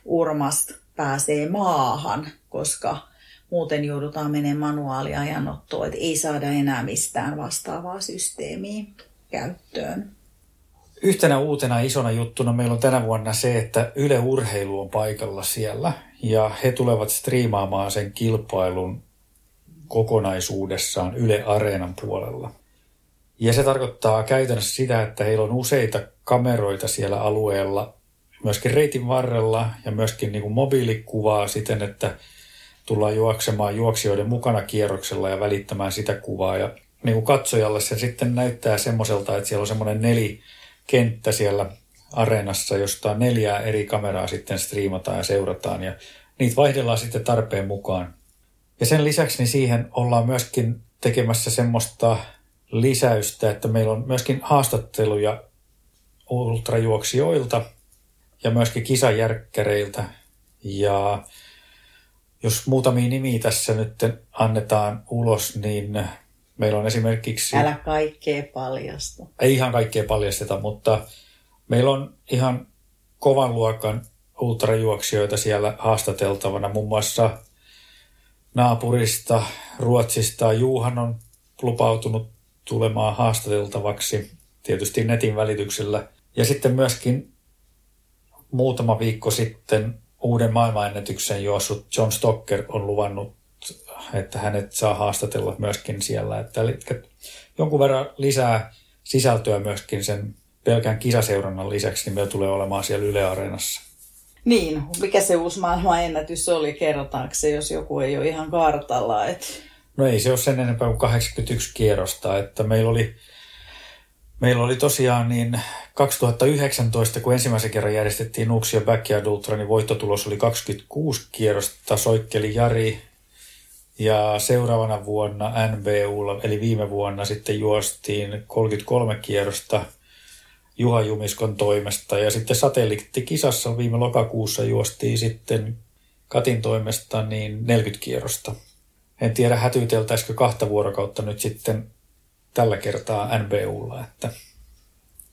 Urmast pääsee maahan, koska muuten joudutaan menemään manuaaliajanottoon, että ei saada enää mistään vastaavaa systeemiä käyttöön. Yhtenä uutena isona juttuna meillä on tänä vuonna se, että Yle Urheilu on paikalla siellä ja he tulevat striimaamaan sen kilpailun kokonaisuudessaan Yle Areenan puolella. Ja se tarkoittaa käytännössä sitä, että heillä on useita kameroita siellä alueella, myöskin reitin varrella ja myöskin niin kuin mobiilikuvaa siten, että tullaan juoksemaan juoksijoiden mukana kierroksella ja välittämään sitä kuvaa. Ja niin kuin katsojalle se sitten näyttää semmoiselta, että siellä on semmoinen nelikenttä siellä areenassa, josta neljää eri kameraa sitten striimataan ja seurataan ja niitä vaihdellaan sitten tarpeen mukaan. Ja sen lisäksi niin siihen ollaan myöskin tekemässä semmoista lisäystä, että meillä on myöskin haastatteluja ultrajuoksijoilta ja myöskin kisajärkkäreiltä. Ja jos muutamia nimiä tässä nyt annetaan ulos, niin meillä on esimerkiksi... Älä kaikkea paljasta. Ei ihan kaikkea paljasteta, mutta meillä on ihan kovan luokan ultrajuoksijoita siellä haastateltavana. Muun muassa naapurista Ruotsista Juuhan on lupautunut tulemaan haastateltavaksi tietysti netin välityksellä. Ja sitten myöskin muutama viikko sitten uuden maailmanennätyksen juossut John Stocker on luvannut, että hänet saa haastatella myöskin siellä. Että eli jonkun verran lisää sisältöä myöskin sen pelkän kisaseurannan lisäksi, niin tulee olemaan siellä Yle Areenassa. Niin, mikä se uusi maailmanennätys oli, kerrotaanko se, jos joku ei ole ihan kartalla? Et... No ei se ole sen enempää kuin 81 kierrosta, että meillä oli, meillä oli tosiaan niin 2019, kun ensimmäisen kerran järjestettiin Nuuksia Backyard Ultra, niin voittotulos oli 26 kierrosta, soikkeli Jari, ja seuraavana vuonna NBUlla, eli viime vuonna sitten juostiin 33 kierrosta – Juha Jumiskon toimesta. Ja sitten satelliittikisassa viime lokakuussa juostiin sitten Katin toimesta niin 40 kierrosta. En tiedä hätyyteltäisikö kahta vuorokautta nyt sitten tällä kertaa NBUlla, että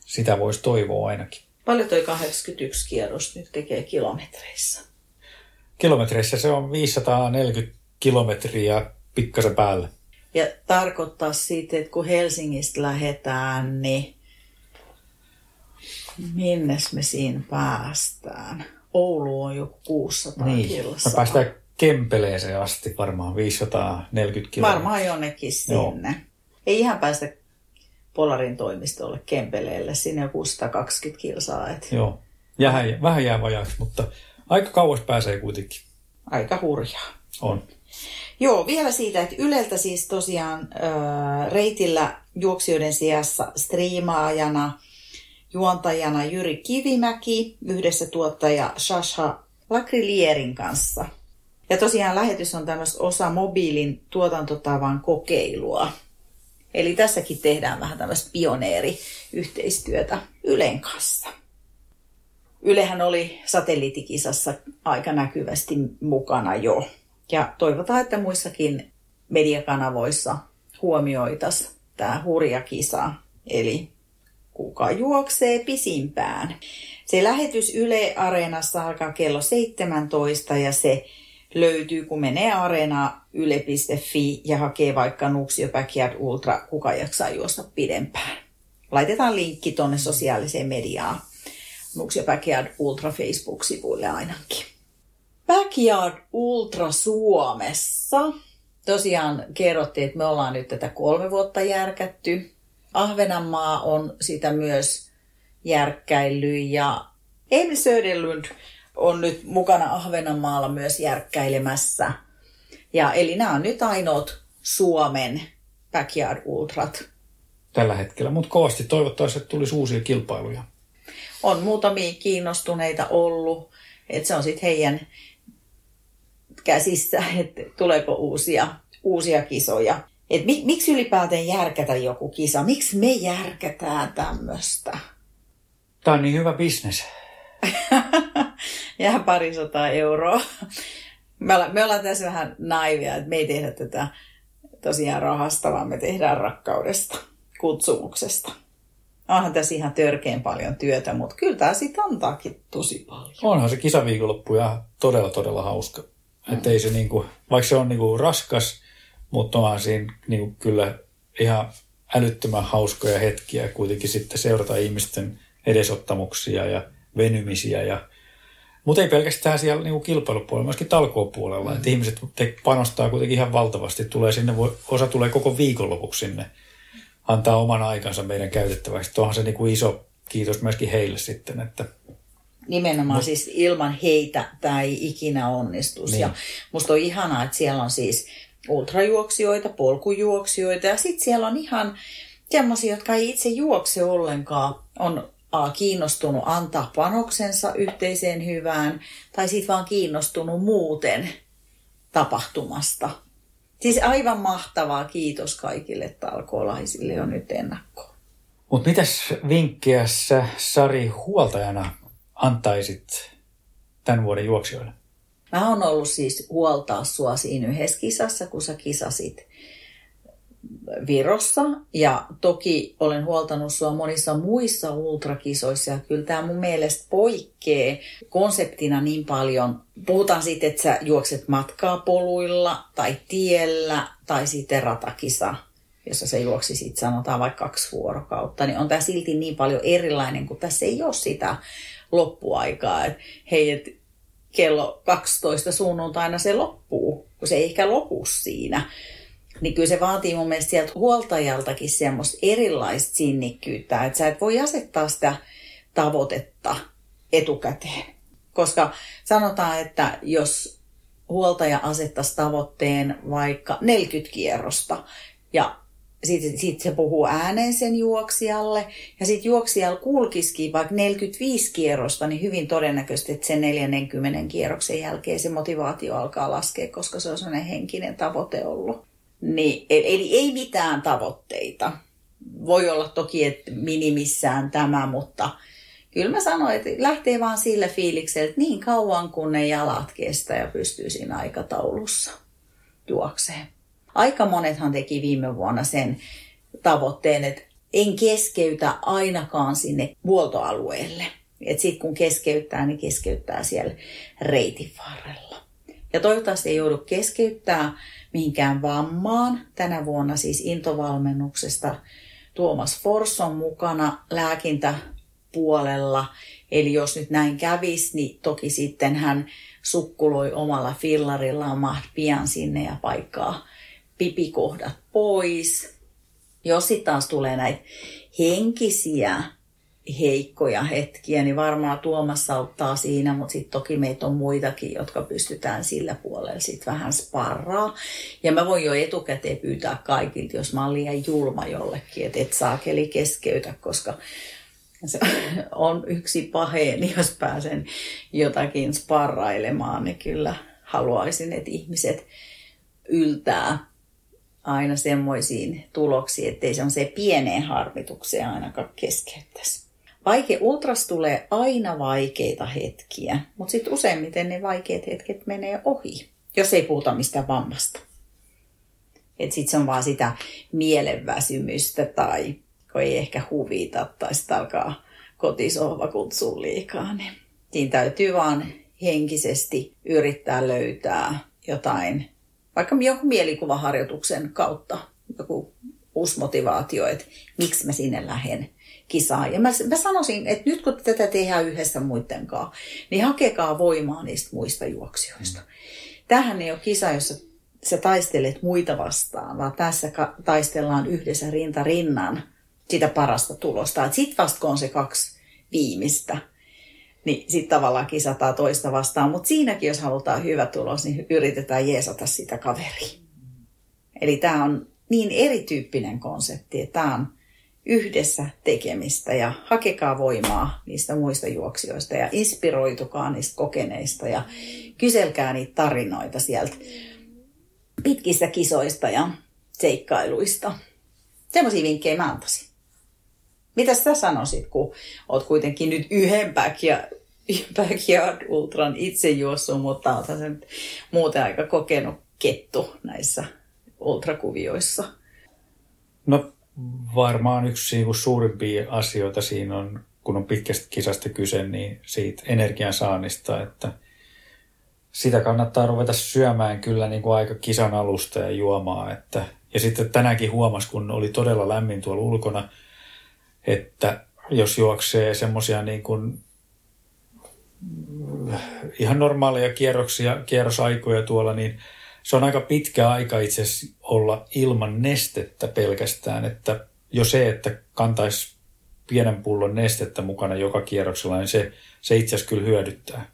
sitä voisi toivoa ainakin. Paljon toi 81 kierros nyt tekee kilometreissä? Kilometreissä se on 540 kilometriä pikkasen päälle. Ja tarkoittaa siitä, että kun Helsingistä lähdetään, niin Minnes me siinä päästään? Oulu on jo 600 niin. kilsaa. Me päästään Kempeleeseen asti varmaan 540 kilometriä. Varmaan jonnekin sinne. Joo. Ei ihan päästä Polarin toimistolle Kempeleelle. Sinne on 620 kilsaa. Et... Joo. Vähän, vähän jää vajaaksi, mutta aika kauas pääsee kuitenkin. Aika hurjaa. On. Joo, vielä siitä, että Yleltä siis tosiaan äh, reitillä juoksijoiden sijassa striimaajana – juontajana Jyri Kivimäki yhdessä tuottaja Shasha Lakrilierin kanssa. Ja tosiaan lähetys on tämmöistä osa mobiilin tuotantotavan kokeilua. Eli tässäkin tehdään vähän tämmöistä pioneeriyhteistyötä Ylen kanssa. Ylehän oli satelliittikisassa aika näkyvästi mukana jo. Ja toivotaan, että muissakin mediakanavoissa huomioitaisiin tämä hurja kisa, eli kuka juoksee pisimpään. Se lähetys Yle Areenassa alkaa kello 17 ja se löytyy, kun menee areena yle.fi ja hakee vaikka Nuuksio Backyard Ultra, kuka jaksaa juosta pidempään. Laitetaan linkki tuonne sosiaaliseen mediaan. Nuuksio Backyard Ultra Facebook-sivuille ainakin. Backyard Ultra Suomessa. Tosiaan kerrottiin, että me ollaan nyt tätä kolme vuotta järkätty. Ahvenanmaa on sitä myös järkkäily ja Emil Söderlund on nyt mukana Ahvenanmaalla myös järkkäilemässä. Ja eli nämä on nyt ainoat Suomen Backyard Ultrat. Tällä hetkellä, mutta kovasti toivottavasti, että tulisi uusia kilpailuja. On muutamia kiinnostuneita ollut, että se on sitten heidän käsissä, että tuleeko uusia, uusia kisoja. Et mi, miksi ylipäätään järkätä joku kisa? Miksi me järkätään tämmöistä? Tämä on niin hyvä bisnes. Jää parisataa euroa. Me ollaan, me ollaan tässä vähän naivia, että me ei tehdä tätä tosiaan rahasta, vaan me tehdään rakkaudesta, kutsumuksesta. Onhan tässä ihan törkeen paljon työtä, mutta kyllä tämä sitten antaakin tosi paljon. Onhan se kisaviikonloppu ja todella, todella hauska. Mm. Että ei se niinku, vaikka se on niinku raskas, mutta onhan siinä niinku kyllä ihan älyttömän hauskoja hetkiä kuitenkin sitten seurata ihmisten edesottamuksia ja venymisiä. Ja, mutta ei pelkästään siellä niinku kilpailupuolella, myöskin talkoopuolella. Mm. Että ihmiset te panostaa kuitenkin ihan valtavasti. Tulee sinne, osa tulee koko viikonlopuksi sinne antaa oman aikansa meidän käytettäväksi. Tuohan se niinku iso kiitos myöskin heille sitten, että Nimenomaan no. siis ilman heitä tämä ei ikinä onnistuisi. Niin. Ja musta on ihanaa, että siellä on siis ultrajuoksijoita, polkujuoksijoita ja sitten siellä on ihan semmoisia, jotka ei itse juokse ollenkaan, on A, kiinnostunut antaa panoksensa yhteiseen hyvään tai sitten vaan kiinnostunut muuten tapahtumasta. Siis aivan mahtavaa. Kiitos kaikille talkoolaisille jo nyt ennakkoon. Mutta mitäs vinkkejä sä, Sari, huoltajana antaisit tämän vuoden juoksijoille? Mä oon ollut siis huoltaa sua siinä yhdessä kisassa, kun sä kisasit Virossa. Ja toki olen huoltanut sua monissa muissa ultrakisoissa. Ja kyllä tämä mun mielestä poikkeaa konseptina niin paljon. Puhutaan sitten, että sä juokset matkaa poluilla tai tiellä tai sitten ratakisa, jossa se juoksi sitten sanotaan vaikka kaksi vuorokautta, niin on tämä silti niin paljon erilainen, kun tässä ei ole sitä loppuaikaa, että hei, et kello 12 sunnuntaina se loppuu, kun se ei ehkä lopu siinä niin kyllä se vaatii mun mielestä sieltä huoltajaltakin semmoista erilaista sinnikkyyttä, että sä et voi asettaa sitä tavoitetta etukäteen. Koska sanotaan, että jos huoltaja asettaisi tavoitteen vaikka 40 kierrosta ja sitten sit se puhuu ääneen sen juoksijalle ja sitten juoksijalla kulkisikin vaikka 45 kierrosta, niin hyvin todennäköisesti, että sen 40 kierroksen jälkeen se motivaatio alkaa laskea, koska se on sellainen henkinen tavoite ollut. Niin, eli ei mitään tavoitteita. Voi olla toki, että minimissään tämä, mutta kyllä mä sanoin, että lähtee vaan sillä fiiliksellä, että niin kauan kun ne jalat kestää ja pystyy siinä aikataulussa juokseen. Aika monethan teki viime vuonna sen tavoitteen, että en keskeytä ainakaan sinne vuoltoalueelle. Että sitten kun keskeyttää, niin keskeyttää siellä reitin varrella. Ja toivottavasti ei joudu keskeyttää mihinkään vammaan. Tänä vuonna siis intovalmennuksesta Tuomas Fors on mukana lääkintäpuolella. Eli jos nyt näin kävisi, niin toki sitten hän sukkuloi omalla fillarillaan maht pian sinne ja paikkaa pipikohdat pois. Jos sitten taas tulee näitä henkisiä heikkoja hetkiä, niin varmaan Tuomas auttaa siinä, mutta sitten toki meitä on muitakin, jotka pystytään sillä puolella sitten vähän sparraa. Ja mä voin jo etukäteen pyytää kaikilta, jos mä oon liian julma jollekin, että et saakeli keskeytä, koska se on yksi paheeni, jos pääsen jotakin sparrailemaan, niin kyllä haluaisin, että ihmiset yltää aina semmoisiin tuloksiin, ettei se on se pieneen harmitukseen ainakaan keskeyttäisi. Vaike ultras tulee aina vaikeita hetkiä, mutta sitten useimmiten ne vaikeat hetket menee ohi, jos ei puhuta mistään vammasta. Että sitten se on vaan sitä mielenväsymystä tai kun ei ehkä huvita tai sitten alkaa kotisohva kutsua liikaa. Niin siinä täytyy vaan henkisesti yrittää löytää jotain, vaikka jonkun mielikuvaharjoituksen kautta, joku uusi motivaatio, että miksi mä sinne lähden kisaan. Ja mä, mä sanoisin, että nyt kun tätä tehdään yhdessä muiden kanssa, niin hakekaa voimaa niistä muista juoksijoista. Mm. Tähän ei ole kisa, jossa sä taistelet muita vastaan, vaan tässä taistellaan yhdessä rinta rinnan sitä parasta tulosta. Sitten vasta kun on se kaksi viimeistä, niin sitten tavallaan kisataan toista vastaan. Mutta siinäkin, jos halutaan hyvä tulos, niin yritetään jeesata sitä kaveria. Eli tämä on niin erityyppinen konsepti, että tämä on yhdessä tekemistä ja hakekaa voimaa niistä muista juoksijoista ja inspiroitukaa niistä kokeneista ja kyselkää niitä tarinoita sieltä pitkistä kisoista ja seikkailuista. Semmoisia vinkkejä mä antaisin. Mitä sä sanoisit, kun oot kuitenkin nyt yhden backyard, backyard ultran itse juossut, mutta oot sen muuten aika kokenut kettu näissä ultrakuvioissa? No varmaan yksi suurimpia asioita siinä on, kun on pitkästä kisasta kyse, niin siitä energian saannista, että sitä kannattaa ruveta syömään kyllä niin kuin aika kisan alusta ja juomaa. Että, ja sitten tänäänkin huomas, kun oli todella lämmin tuolla ulkona, että jos juoksee semmoisia niin kuin ihan normaaleja kierroksia, kierrosaikoja tuolla, niin se on aika pitkä aika itse olla ilman nestettä pelkästään, että jo se, että kantaisi pienen pullon nestettä mukana joka kierroksella, niin se, se itse asiassa kyllä hyödyttää.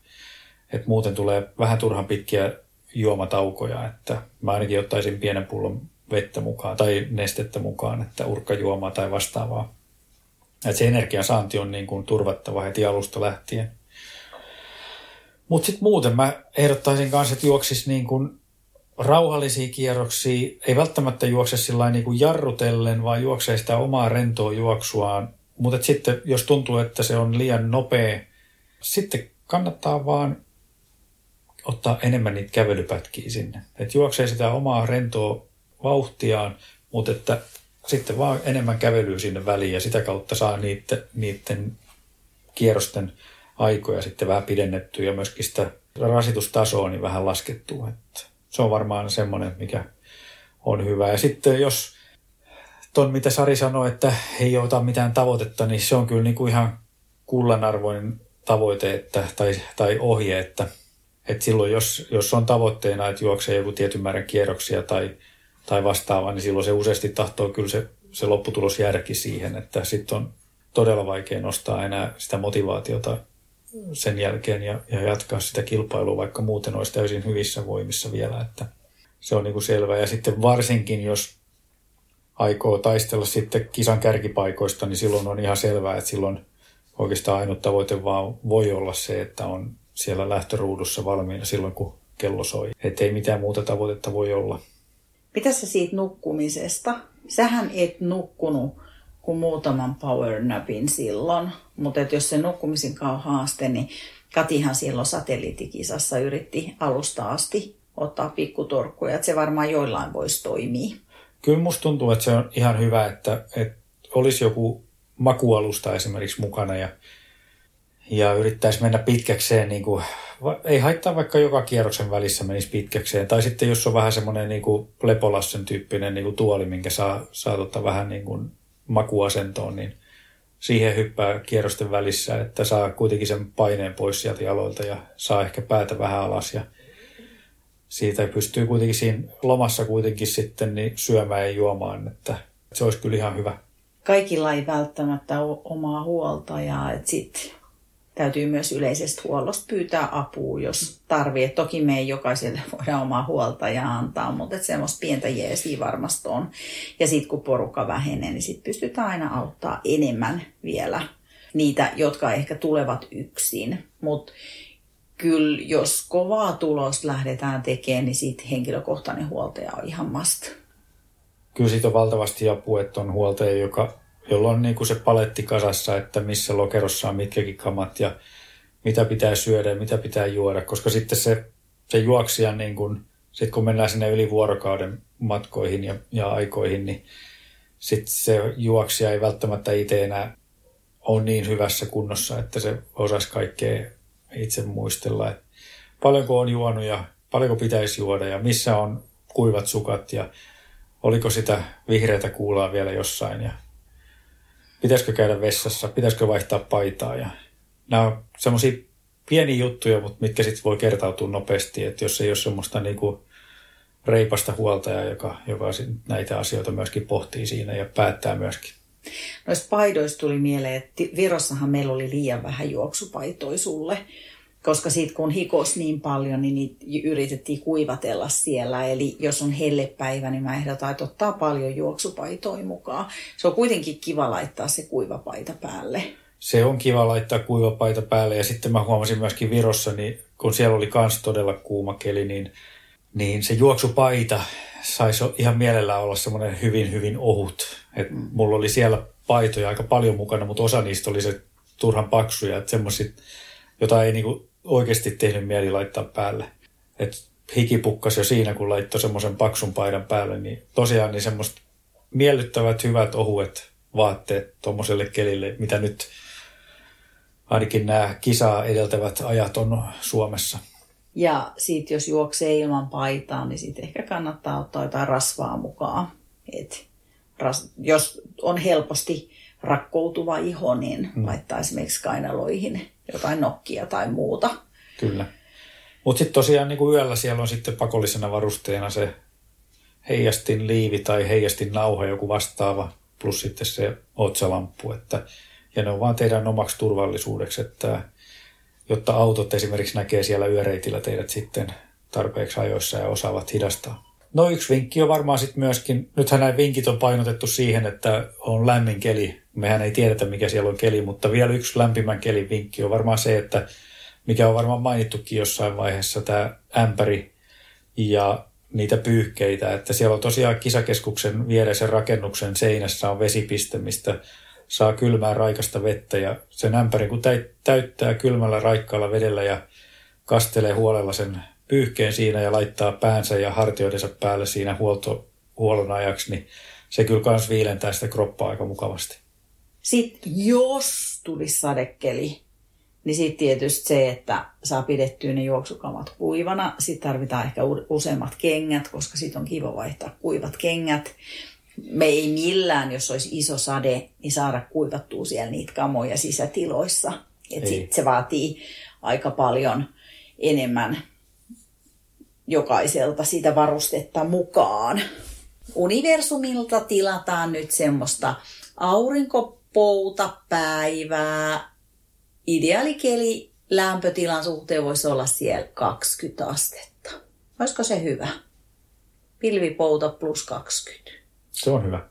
Et muuten tulee vähän turhan pitkiä juomataukoja, että mä ainakin ottaisin pienen pullon vettä mukaan tai nestettä mukaan, että urkkajuomaa tai vastaavaa. Et se energiansaanti on niin kuin turvattava heti alusta lähtien. Mutta sitten muuten mä ehdottaisin kanssa, että juoksis niin kuin rauhallisia kierroksia, ei välttämättä juokse sillä niin kuin jarrutellen, vaan juoksee sitä omaa rentoa juoksuaan. Mutta sitten jos tuntuu, että se on liian nopea, sitten kannattaa vaan ottaa enemmän niitä kävelypätkiä sinne. Että juoksee sitä omaa rentoa vauhtiaan, mutta että sitten vaan enemmän kävelyä sinne väliin ja sitä kautta saa niiden, niiden kierrosten aikoja sitten vähän pidennettyä ja myöskin sitä rasitustasoa niin vähän laskettua. Että se on varmaan semmoinen, mikä on hyvä. Ja sitten jos ton, mitä Sari sanoi, että ei ota mitään tavoitetta, niin se on kyllä niin kuin ihan kullanarvoinen tavoite että, tai, tai ohje, että, että silloin jos, jos on tavoitteena, että juoksee joku tietyn määrän kierroksia tai, tai vastaavaa, niin silloin se useasti tahtoo kyllä se, se lopputulos jäädäkin siihen, että sitten on todella vaikea nostaa enää sitä motivaatiota sen jälkeen ja, ja jatkaa sitä kilpailua, vaikka muuten olisi täysin hyvissä voimissa vielä, että se on niin kuin selvä. Ja sitten varsinkin, jos aikoo taistella sitten kisan kärkipaikoista, niin silloin on ihan selvää, että silloin oikeastaan ainut tavoite vaan voi olla se, että on siellä lähtöruudussa valmiina silloin, kun kello soi. Että ei mitään muuta tavoitetta voi olla. Mitä sä siitä nukkumisesta? Sähän et nukkunut kuin muutaman power napin silloin. Mutta jos se nukkumisen on haaste, niin Katihan silloin satelliittikisassa yritti alusta asti ottaa pikkutorkkuja, että se varmaan joillain voisi toimia. Kyllä musta tuntuu, että se on ihan hyvä, että, että olisi joku makualusta esimerkiksi mukana ja, ja yrittäisi mennä pitkäkseen, niin kuin, ei haittaa vaikka joka kierroksen välissä menisi pitkäkseen. Tai sitten jos on vähän semmoinen niin kuin lepolassen tyyppinen niin kuin tuoli, minkä saa, saa tota vähän niin kuin makuasentoon, niin siihen hyppää kierrosten välissä, että saa kuitenkin sen paineen pois sieltä jaloilta ja saa ehkä päätä vähän alas ja siitä pystyy kuitenkin siinä lomassa kuitenkin sitten niin syömään ja juomaan, että se olisi kyllä ihan hyvä. Kaikilla ei välttämättä ole omaa huolta ja sitten täytyy myös yleisestä huollosta pyytää apua, jos tarvii. toki me ei jokaiselle voida omaa huolta ja antaa, mutta että semmoista pientä jeesiä varmasti on. Ja sitten kun porukka vähenee, niin sitten pystytään aina auttaa enemmän vielä niitä, jotka ehkä tulevat yksin. Mutta kyllä jos kovaa tulosta lähdetään tekemään, niin sitten henkilökohtainen huoltaja on ihan must. Kyllä siitä on valtavasti apua, että on huoltaja, joka jolla on niin kuin se paletti kasassa, että missä lokerossa on mitkäkin kamat ja mitä pitää syödä ja mitä pitää juoda, koska sitten se, se juoksija, niin kuin, sit kun mennään sinne yli vuorokauden matkoihin ja, ja aikoihin, niin sitten se juoksija ei välttämättä itse enää ole niin hyvässä kunnossa, että se osaisi kaikkea itse muistella, että paljonko on juonut ja paljonko pitäisi juoda ja missä on kuivat sukat ja oliko sitä vihreätä kuulaa vielä jossain ja pitäisikö käydä vessassa, pitäisikö vaihtaa paitaa? Ja nämä on semmoisia pieniä juttuja, mutta mitkä sitten voi kertautua nopeasti, että jos ei ole semmoista niinku reipasta huoltajaa, joka, joka näitä asioita myöskin pohtii siinä ja päättää myöskin. Noista paidoista tuli mieleen, että Virossahan meillä oli liian vähän juoksupaitoja sulle, koska siitä kun hikos niin paljon, niin niitä yritettiin kuivatella siellä. Eli jos on hellepäivä, niin mä ehdotan, että ottaa paljon juoksupaitoja mukaan. Se on kuitenkin kiva laittaa se kuivapaita päälle. Se on kiva laittaa kuivapaita päälle ja sitten mä huomasin myöskin Virossa, niin kun siellä oli kans todella kuuma keli, niin, niin se juoksupaita saisi ihan mielellään olla semmoinen hyvin, hyvin ohut. Et mm. Mulla oli siellä paitoja aika paljon mukana, mutta osa niistä oli se turhan paksuja, että semmoiset, jota ei niinku oikeasti tehnyt mieli laittaa päälle. Et hiki jo siinä, kun laittoi semmoisen paksun paidan päälle, niin tosiaan niin semmoista miellyttävät, hyvät, ohuet vaatteet tuommoiselle kelille, mitä nyt ainakin nämä kisaa edeltävät ajat on Suomessa. Ja sitten jos juoksee ilman paitaa, niin sitten ehkä kannattaa ottaa jotain rasvaa mukaan. Et ras, jos on helposti rakkoutuva iho, niin hmm. laittaa esimerkiksi kainaloihin jotain nokkia tai muuta. Kyllä. Mutta sitten tosiaan niin kuin yöllä siellä on sitten pakollisena varusteena se heijastin liivi tai heijastin nauha, joku vastaava, plus sitten se otsalamppu. Että, ja ne on vaan teidän omaksi turvallisuudeksi, että jotta autot esimerkiksi näkee siellä yöreitillä teidät sitten tarpeeksi ajoissa ja osaavat hidastaa. No yksi vinkki on varmaan sitten myöskin, nythän nämä vinkit on painotettu siihen, että on lämmin keli. Mehän ei tiedetä, mikä siellä on keli, mutta vielä yksi lämpimän kelin vinkki on varmaan se, että mikä on varmaan mainittukin jossain vaiheessa, tämä ämpäri ja niitä pyyhkeitä. Että siellä on tosiaan kisakeskuksen viereisen rakennuksen seinässä on vesipiste, mistä saa kylmää raikasta vettä ja sen ämpärin kun täyttää kylmällä raikkaalla vedellä ja kastelee huolella sen pyyhkeen siinä ja laittaa päänsä ja hartioidensa päälle siinä huolto, huollon ajaksi, niin se kyllä kans viilentää sitä kroppaa aika mukavasti. Sitten jos tulisi sadekeli, niin sitten tietysti se, että saa pidettyä ne juoksukamat kuivana. Sitten tarvitaan ehkä useammat kengät, koska sitten on kiva vaihtaa kuivat kengät. Me ei millään, jos olisi iso sade, niin saada kuivattua siellä niitä kamoja sisätiloissa. Sitten se vaatii aika paljon enemmän jokaiselta sitä varustetta mukaan. Universumilta tilataan nyt semmoista aurinkopoutapäivää. Ideaalikeli lämpötilan suhteen voisi olla siellä 20 astetta. Olisiko se hyvä? Pilvipouta plus 20. Se on hyvä.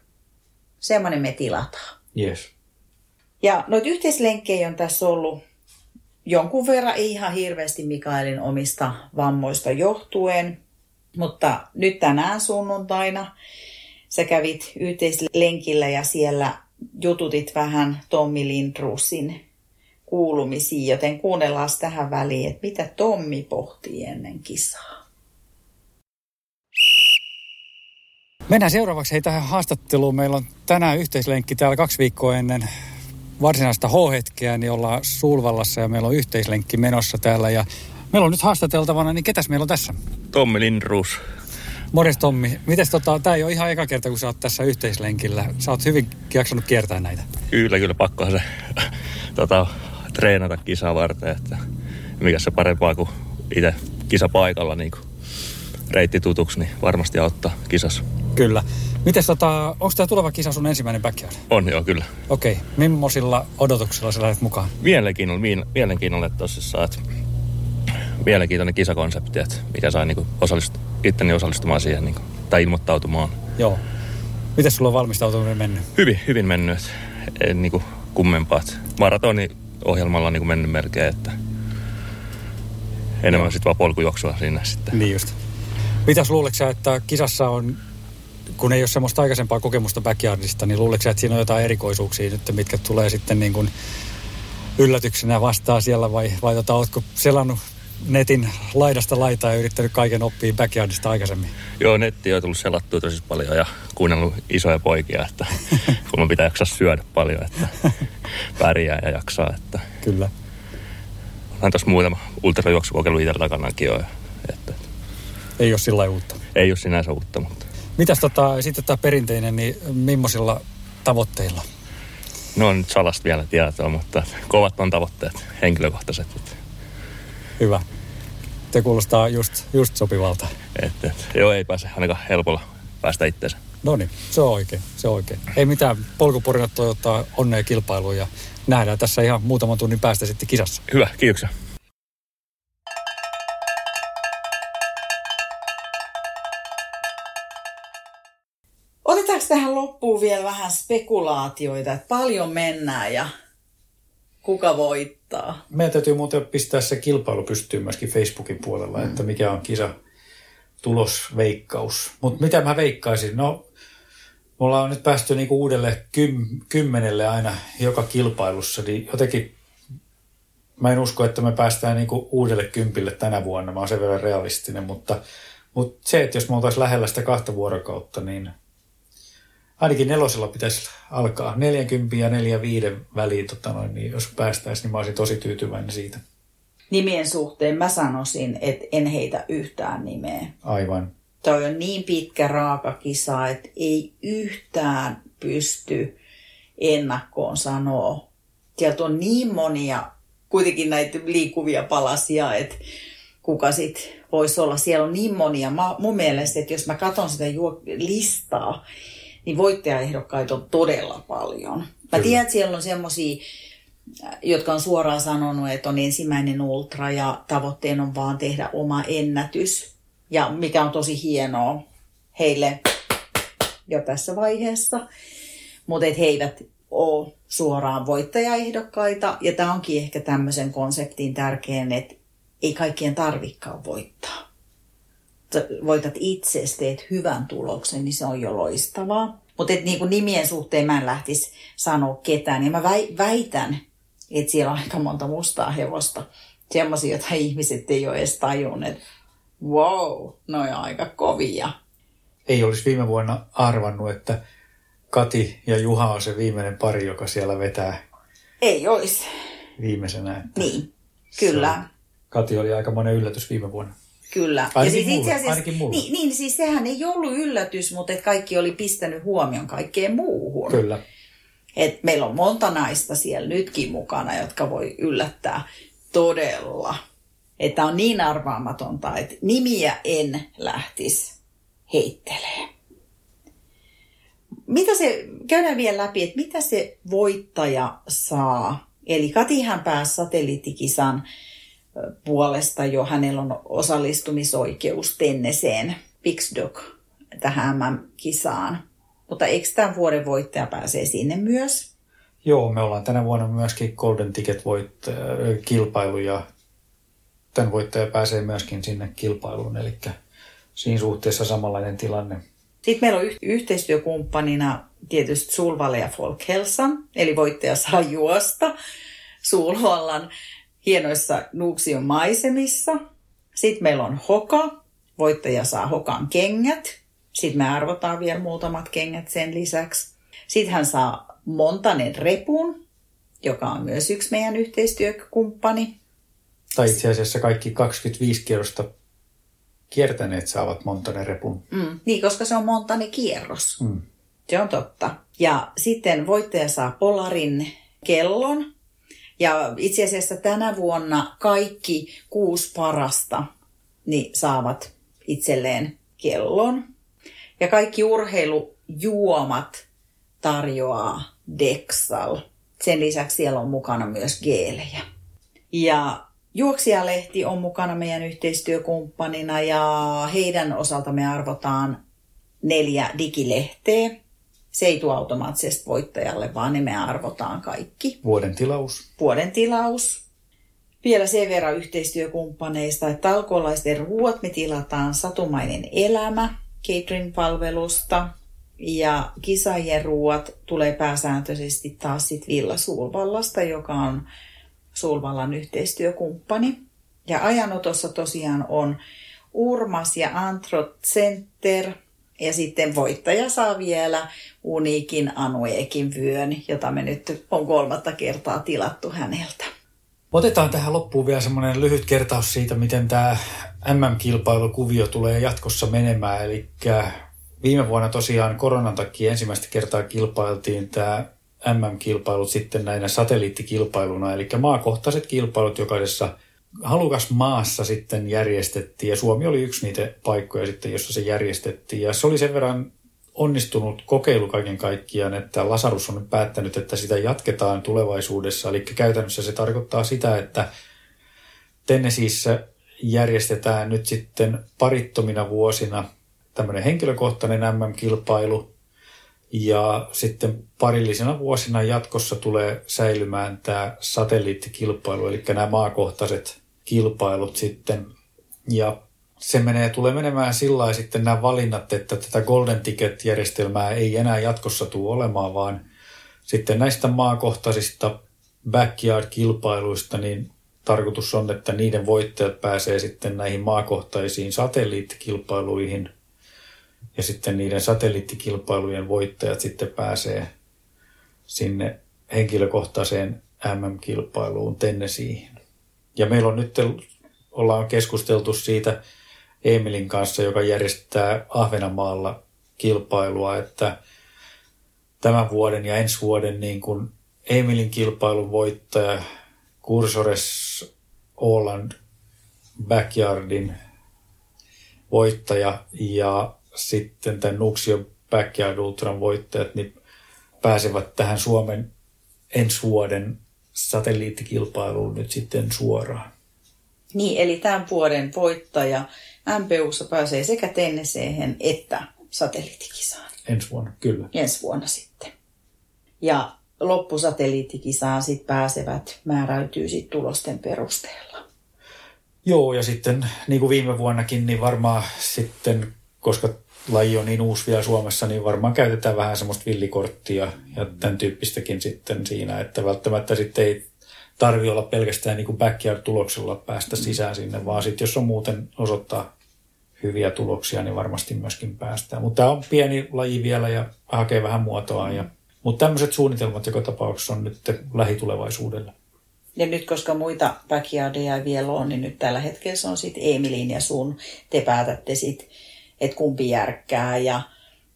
Semmoinen me tilataan. Yes. Ja noita yhteislenkkejä on tässä ollut jonkun verran ihan hirveästi Mikaelin omista vammoista johtuen. Mutta nyt tänään sunnuntaina sä kävit yhteislenkillä ja siellä jututit vähän Tommi Lindrusin kuulumisiin, joten kuunnellaan tähän väliin, että mitä Tommi pohtii ennen kisaa. Mennään seuraavaksi hei tähän haastatteluun. Meillä on tänään yhteislenkki täällä kaksi viikkoa ennen varsinaista H-hetkeä, niin ollaan Sulvallassa ja meillä on yhteislenkki menossa täällä. Ja meillä on nyt haastateltavana, niin ketäs meillä on tässä? Tommi Lindruus. Morjes Tommi. Mites tota, tää ei ole ihan eka kerta, kun sä oot tässä yhteislenkillä. Sä oot hyvin jaksanut kiertää näitä. Kyllä, kyllä. Pakkohan se tota, treenata kisaa varten, että mikä se parempaa kuin itse kisapaikalla niin kuin reitti tutuksi, niin varmasti auttaa kisassa. Kyllä. Miten tota, onko tämä tuleva kisa sun ensimmäinen backyard? On joo, kyllä. Okei. Okay. Mimmoisilla odotuksilla sä lähdet mukaan? Mielenkiinnolla, mielenkiinnolla tosissaan, että mielenkiintoinen kisakonsepti, että mikä sai niinku osallist, itteni osallistumaan siihen niinku, tai ilmoittautumaan. Joo. Miten sulla on valmistautuminen mennyt? Hyvin, hyvin mennyt. Ei niinku kummempaa. Maratoni ohjelmalla on niinku mennyt melkein, että enemmän sitten vaan polkujuoksua siinä sitten. Niin just. Mitäs luuletko että kisassa on kun ei ole semmoista aikaisempaa kokemusta backyardista, niin luuletko että siinä on jotain erikoisuuksia nyt, mitkä tulee sitten niin kuin yllätyksenä vastaan siellä vai, vai tota, ootko selannut netin laidasta laitaa ja yrittänyt kaiken oppia backyardista aikaisemmin? Joo, netti on tullut selattua tosi paljon ja kuunnellut isoja poikia, että kun pitää jaksaa syödä paljon, että pärjää ja jaksaa. Että Kyllä. onhan tuossa muutama ultrajuoksukokeilu itsellä takanakin jo. Että, Ei ole sillä uutta. ei ole sinänsä uutta, mutta Mitäs tota, sitten tämä perinteinen, niin millaisilla tavoitteilla? no on nyt salasta vielä tietoa, mutta kovat on tavoitteet, henkilökohtaiset. Hyvä. Te kuulostaa just, just sopivalta. että, että, joo, ei pääse ainakaan helpolla päästä itseensä. No niin, se on oikein, se on oikein. Ei mitään, polkuporinat toivottaa onnea kilpailuun ja nähdään tässä ihan muutaman tunnin päästä sitten kisassa. Hyvä, kiitoksia. Tähän loppuun vielä vähän spekulaatioita, että paljon mennään ja kuka voittaa? Meidän täytyy muuten pistää se kilpailu pystyyn myöskin Facebookin puolella, että mikä on kisa tulosveikkaus. Mutta mitä mä veikkaisin? No, me ollaan nyt päästy niinku uudelle kym, kymmenelle aina joka kilpailussa, niin jotenkin mä en usko, että me päästään niinku uudelle kympille tänä vuonna. Mä oon sen verran realistinen, mutta, mutta se, että jos me oltaisiin lähellä sitä kahta vuorokautta, niin ainakin nelosella pitäisi alkaa 40 ja 45 väliin, tota noin, niin jos päästäisiin, niin mä olisin tosi tyytyväinen siitä. Nimien suhteen mä sanoisin, että en heitä yhtään nimeä. Aivan. Toi on niin pitkä raaka kisa, että ei yhtään pysty ennakkoon sanoa. Sieltä on niin monia kuitenkin näitä liikkuvia palasia, että kuka sitten voisi olla. Siellä on niin monia. Mä, mun mielestä, että jos mä katson sitä juo- listaa, niin voittajaehdokkaita on todella paljon. Mä tiedän, että siellä on semmoisia, jotka on suoraan sanonut, että on ensimmäinen ultra ja tavoitteena on vaan tehdä oma ennätys. Ja mikä on tosi hienoa heille jo tässä vaiheessa. Mutta he eivät ole suoraan voittajaehdokkaita. Ja tämä onkin ehkä tämmöisen konseptin tärkein, että ei kaikkien tarvikaan voittaa. Voitat itse, teet hyvän tuloksen, niin se on jo loistavaa. Mutta niinku nimien suhteen mä en lähtisi sanoa ketään. Ja mä väi- väitän, että siellä on aika monta mustaa hevosta. Semmoisia, joita ihmiset ei ole edes tajunneet. Wow, ne on aika kovia. Ei olisi viime vuonna arvannut, että Kati ja Juha on se viimeinen pari, joka siellä vetää Ei olisi. viimeisenä. Että Niin, kyllä. Kati oli aika monen yllätys viime vuonna. Kyllä. Ainakin mulle, ainakin mulle. niin, niin, siis sehän ei ollut yllätys, mutta et kaikki oli pistänyt huomion kaikkeen muuhun. Kyllä. Et meillä on monta naista siellä nytkin mukana, jotka voi yllättää todella. Että on niin arvaamatonta, että nimiä en lähtisi heittelee. Mitä se, käydään vielä läpi, että mitä se voittaja saa. Eli Katihan pääsi satelliittikisan puolesta jo, hänellä on osallistumisoikeus Tenneseen Pixdog tähän MM-kisaan. Mutta eikö tämän vuoden voittaja pääsee sinne myös? Joo, me ollaan tänä vuonna myöskin Golden Ticket voit, äh, kilpailu ja tämän voittaja pääsee myöskin sinne kilpailuun, eli siinä suhteessa samanlainen tilanne. Sitten meillä on yh- yhteistyökumppanina tietysti Sulvalle ja Folkhelsan, eli voittaja saa juosta Sulvallan hienoissa Nuuksion maisemissa. Sitten meillä on Hoka, voittaja saa Hokan kengät. Sitten me arvotaan vielä muutamat kengät sen lisäksi. Sitten hän saa Montanen repun, joka on myös yksi meidän yhteistyökumppani. Tai itse asiassa kaikki 25 kierrosta kiertäneet saavat Montanen repun. Mm, niin, koska se on Montanen kierros. Mm. Se on totta. Ja sitten voittaja saa Polarin kellon. Ja itse asiassa tänä vuonna kaikki kuusi parasta niin saavat itselleen kellon. Ja kaikki urheilujuomat tarjoaa Dexal. Sen lisäksi siellä on mukana myös geelejä. Ja Juoksijalehti on mukana meidän yhteistyökumppanina ja heidän osalta me arvotaan neljä digilehteä. Se ei tule automaattisesti voittajalle, vaan ne me arvotaan kaikki. Vuoden tilaus. Vuoden tilaus. Vielä sen verran yhteistyökumppaneista, että talkoolaisten ruuat me tilataan Satumainen elämä catering-palvelusta. Ja kisaajien ruuat tulee pääsääntöisesti taas sit Villa Sulvallasta, joka on Sulvallan yhteistyökumppani. Ja ajanotossa tosiaan on Urmas ja Antrot Center. Ja sitten voittaja saa vielä uniikin Anueekin vyön, jota me nyt on kolmatta kertaa tilattu häneltä. Otetaan tähän loppuun vielä semmoinen lyhyt kertaus siitä, miten tämä MM-kilpailukuvio tulee jatkossa menemään. Eli viime vuonna tosiaan koronan takia ensimmäistä kertaa kilpailtiin tämä MM-kilpailut sitten näinä satelliittikilpailuna, eli maakohtaiset kilpailut jokaisessa halukas maassa sitten järjestettiin, ja Suomi oli yksi niitä paikkoja sitten, jossa se järjestettiin, ja se oli sen verran onnistunut kokeilu kaiken kaikkiaan, että Lasarus on nyt päättänyt, että sitä jatketaan tulevaisuudessa. Eli käytännössä se tarkoittaa sitä, että Tennesseeissä järjestetään nyt sitten parittomina vuosina tämmöinen henkilökohtainen MM-kilpailu. Ja sitten parillisena vuosina jatkossa tulee säilymään tämä satelliittikilpailu, eli nämä maakohtaiset kilpailut sitten. Ja se menee, tulee menemään sillä sitten nämä valinnat, että tätä Golden Ticket-järjestelmää ei enää jatkossa tule olemaan, vaan sitten näistä maakohtaisista backyard-kilpailuista, niin tarkoitus on, että niiden voittajat pääsee sitten näihin maakohtaisiin satelliittikilpailuihin ja sitten niiden satelliittikilpailujen voittajat sitten pääsee sinne henkilökohtaiseen MM-kilpailuun Tennesiin. Ja meillä on nyt, ollaan keskusteltu siitä, Emilin kanssa, joka järjestää Ahvenanmaalla kilpailua, että tämän vuoden ja ensi vuoden niin kuin Emilin kilpailun voittaja Cursores Åland Backyardin voittaja ja sitten tämän Nuxio Backyard Ultran voittajat niin pääsevät tähän Suomen ensi vuoden satelliittikilpailuun nyt sitten suoraan. Niin, eli tämän vuoden voittaja MPUssa pääsee sekä tenniseen että satelliittikisaan. Ensi vuonna, kyllä. Ensi vuonna sitten. Ja loppusatelliittikisaan sitten pääsevät, määräytyy sitten tulosten perusteella. Joo, ja sitten niin kuin viime vuonnakin, niin varmaan sitten, koska laji on niin uusi vielä Suomessa, niin varmaan käytetään vähän semmoista villikorttia ja tämän tyyppistäkin sitten siinä, että välttämättä sitten ei tarvi olla pelkästään niin kuin backyard-tuloksella päästä sisään sinne, vaan sitten jos on muuten osoittaa hyviä tuloksia, niin varmasti myöskin päästään. Mutta tämä on pieni laji vielä ja hakee vähän muotoa. Ja, mutta tämmöiset suunnitelmat joka tapauksessa on nyt lähitulevaisuudelle. Ja nyt koska muita backyardeja ei vielä on, niin nyt tällä hetkellä se on sitten Emilin ja sun. Te päätätte sitten, että kumpi järkkää ja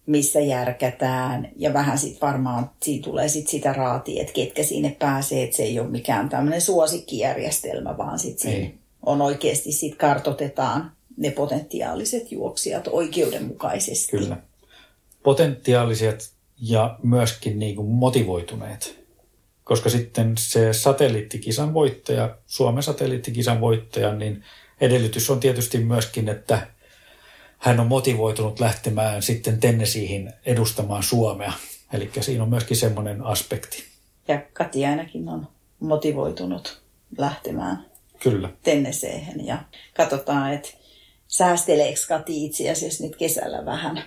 missä järkätään. Ja vähän sitten varmaan siitä tulee sit sitä raatia, että ketkä sinne pääsee. Että se ei ole mikään tämmöinen suosikkijärjestelmä, vaan sitten on oikeasti sitten kartotetaan ne potentiaaliset juoksijat oikeudenmukaisesti. Kyllä. Potentiaaliset ja myöskin niin kuin motivoituneet. Koska sitten se satelliittikisan voittaja, Suomen satelliittikisan voittaja, niin edellytys on tietysti myöskin, että hän on motivoitunut lähtemään sitten Tennesiihin edustamaan Suomea. Eli siinä on myöskin semmoinen aspekti. Ja Kati ainakin on motivoitunut lähtemään Kyllä. Tenneseehen ja katsotaan, että säästeleekö Kati itse asiassa nyt kesällä vähän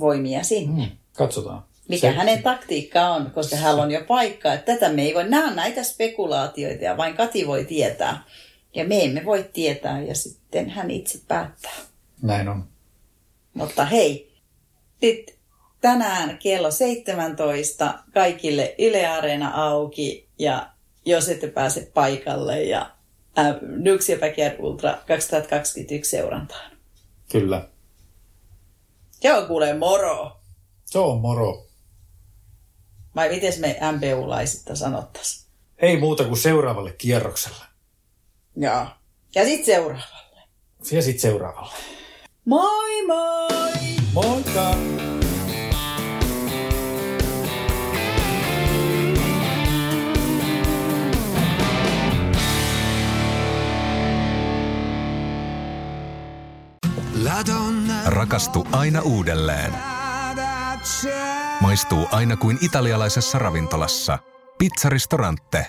voimia sinne. Mm, katsotaan. Mikä se, hänen taktiikka on, koska hän on jo paikka. Että tätä me ei voi, nämä on näitä spekulaatioita ja vain Kati voi tietää. Ja me emme voi tietää ja sitten hän itse päättää. Näin on. Mutta hei, nyt tänään kello 17 kaikille Yle Areena auki ja jos ette pääse paikalle ja äh, Nux ja Backyard Ultra 2021 seurantaan. Kyllä. Joo, kuule moro. Se on moro. Vai miten me MPU-laisista sanottaisiin? Ei muuta kuin seuraavalle kierrokselle. Joo. Ja sitten seuraavalle. Ja sitten seuraavalle. Moi moi! Moikka! Rakastu aina uudelleen. Maistuu aina kuin italialaisessa ravintolassa. Pizzaristorante.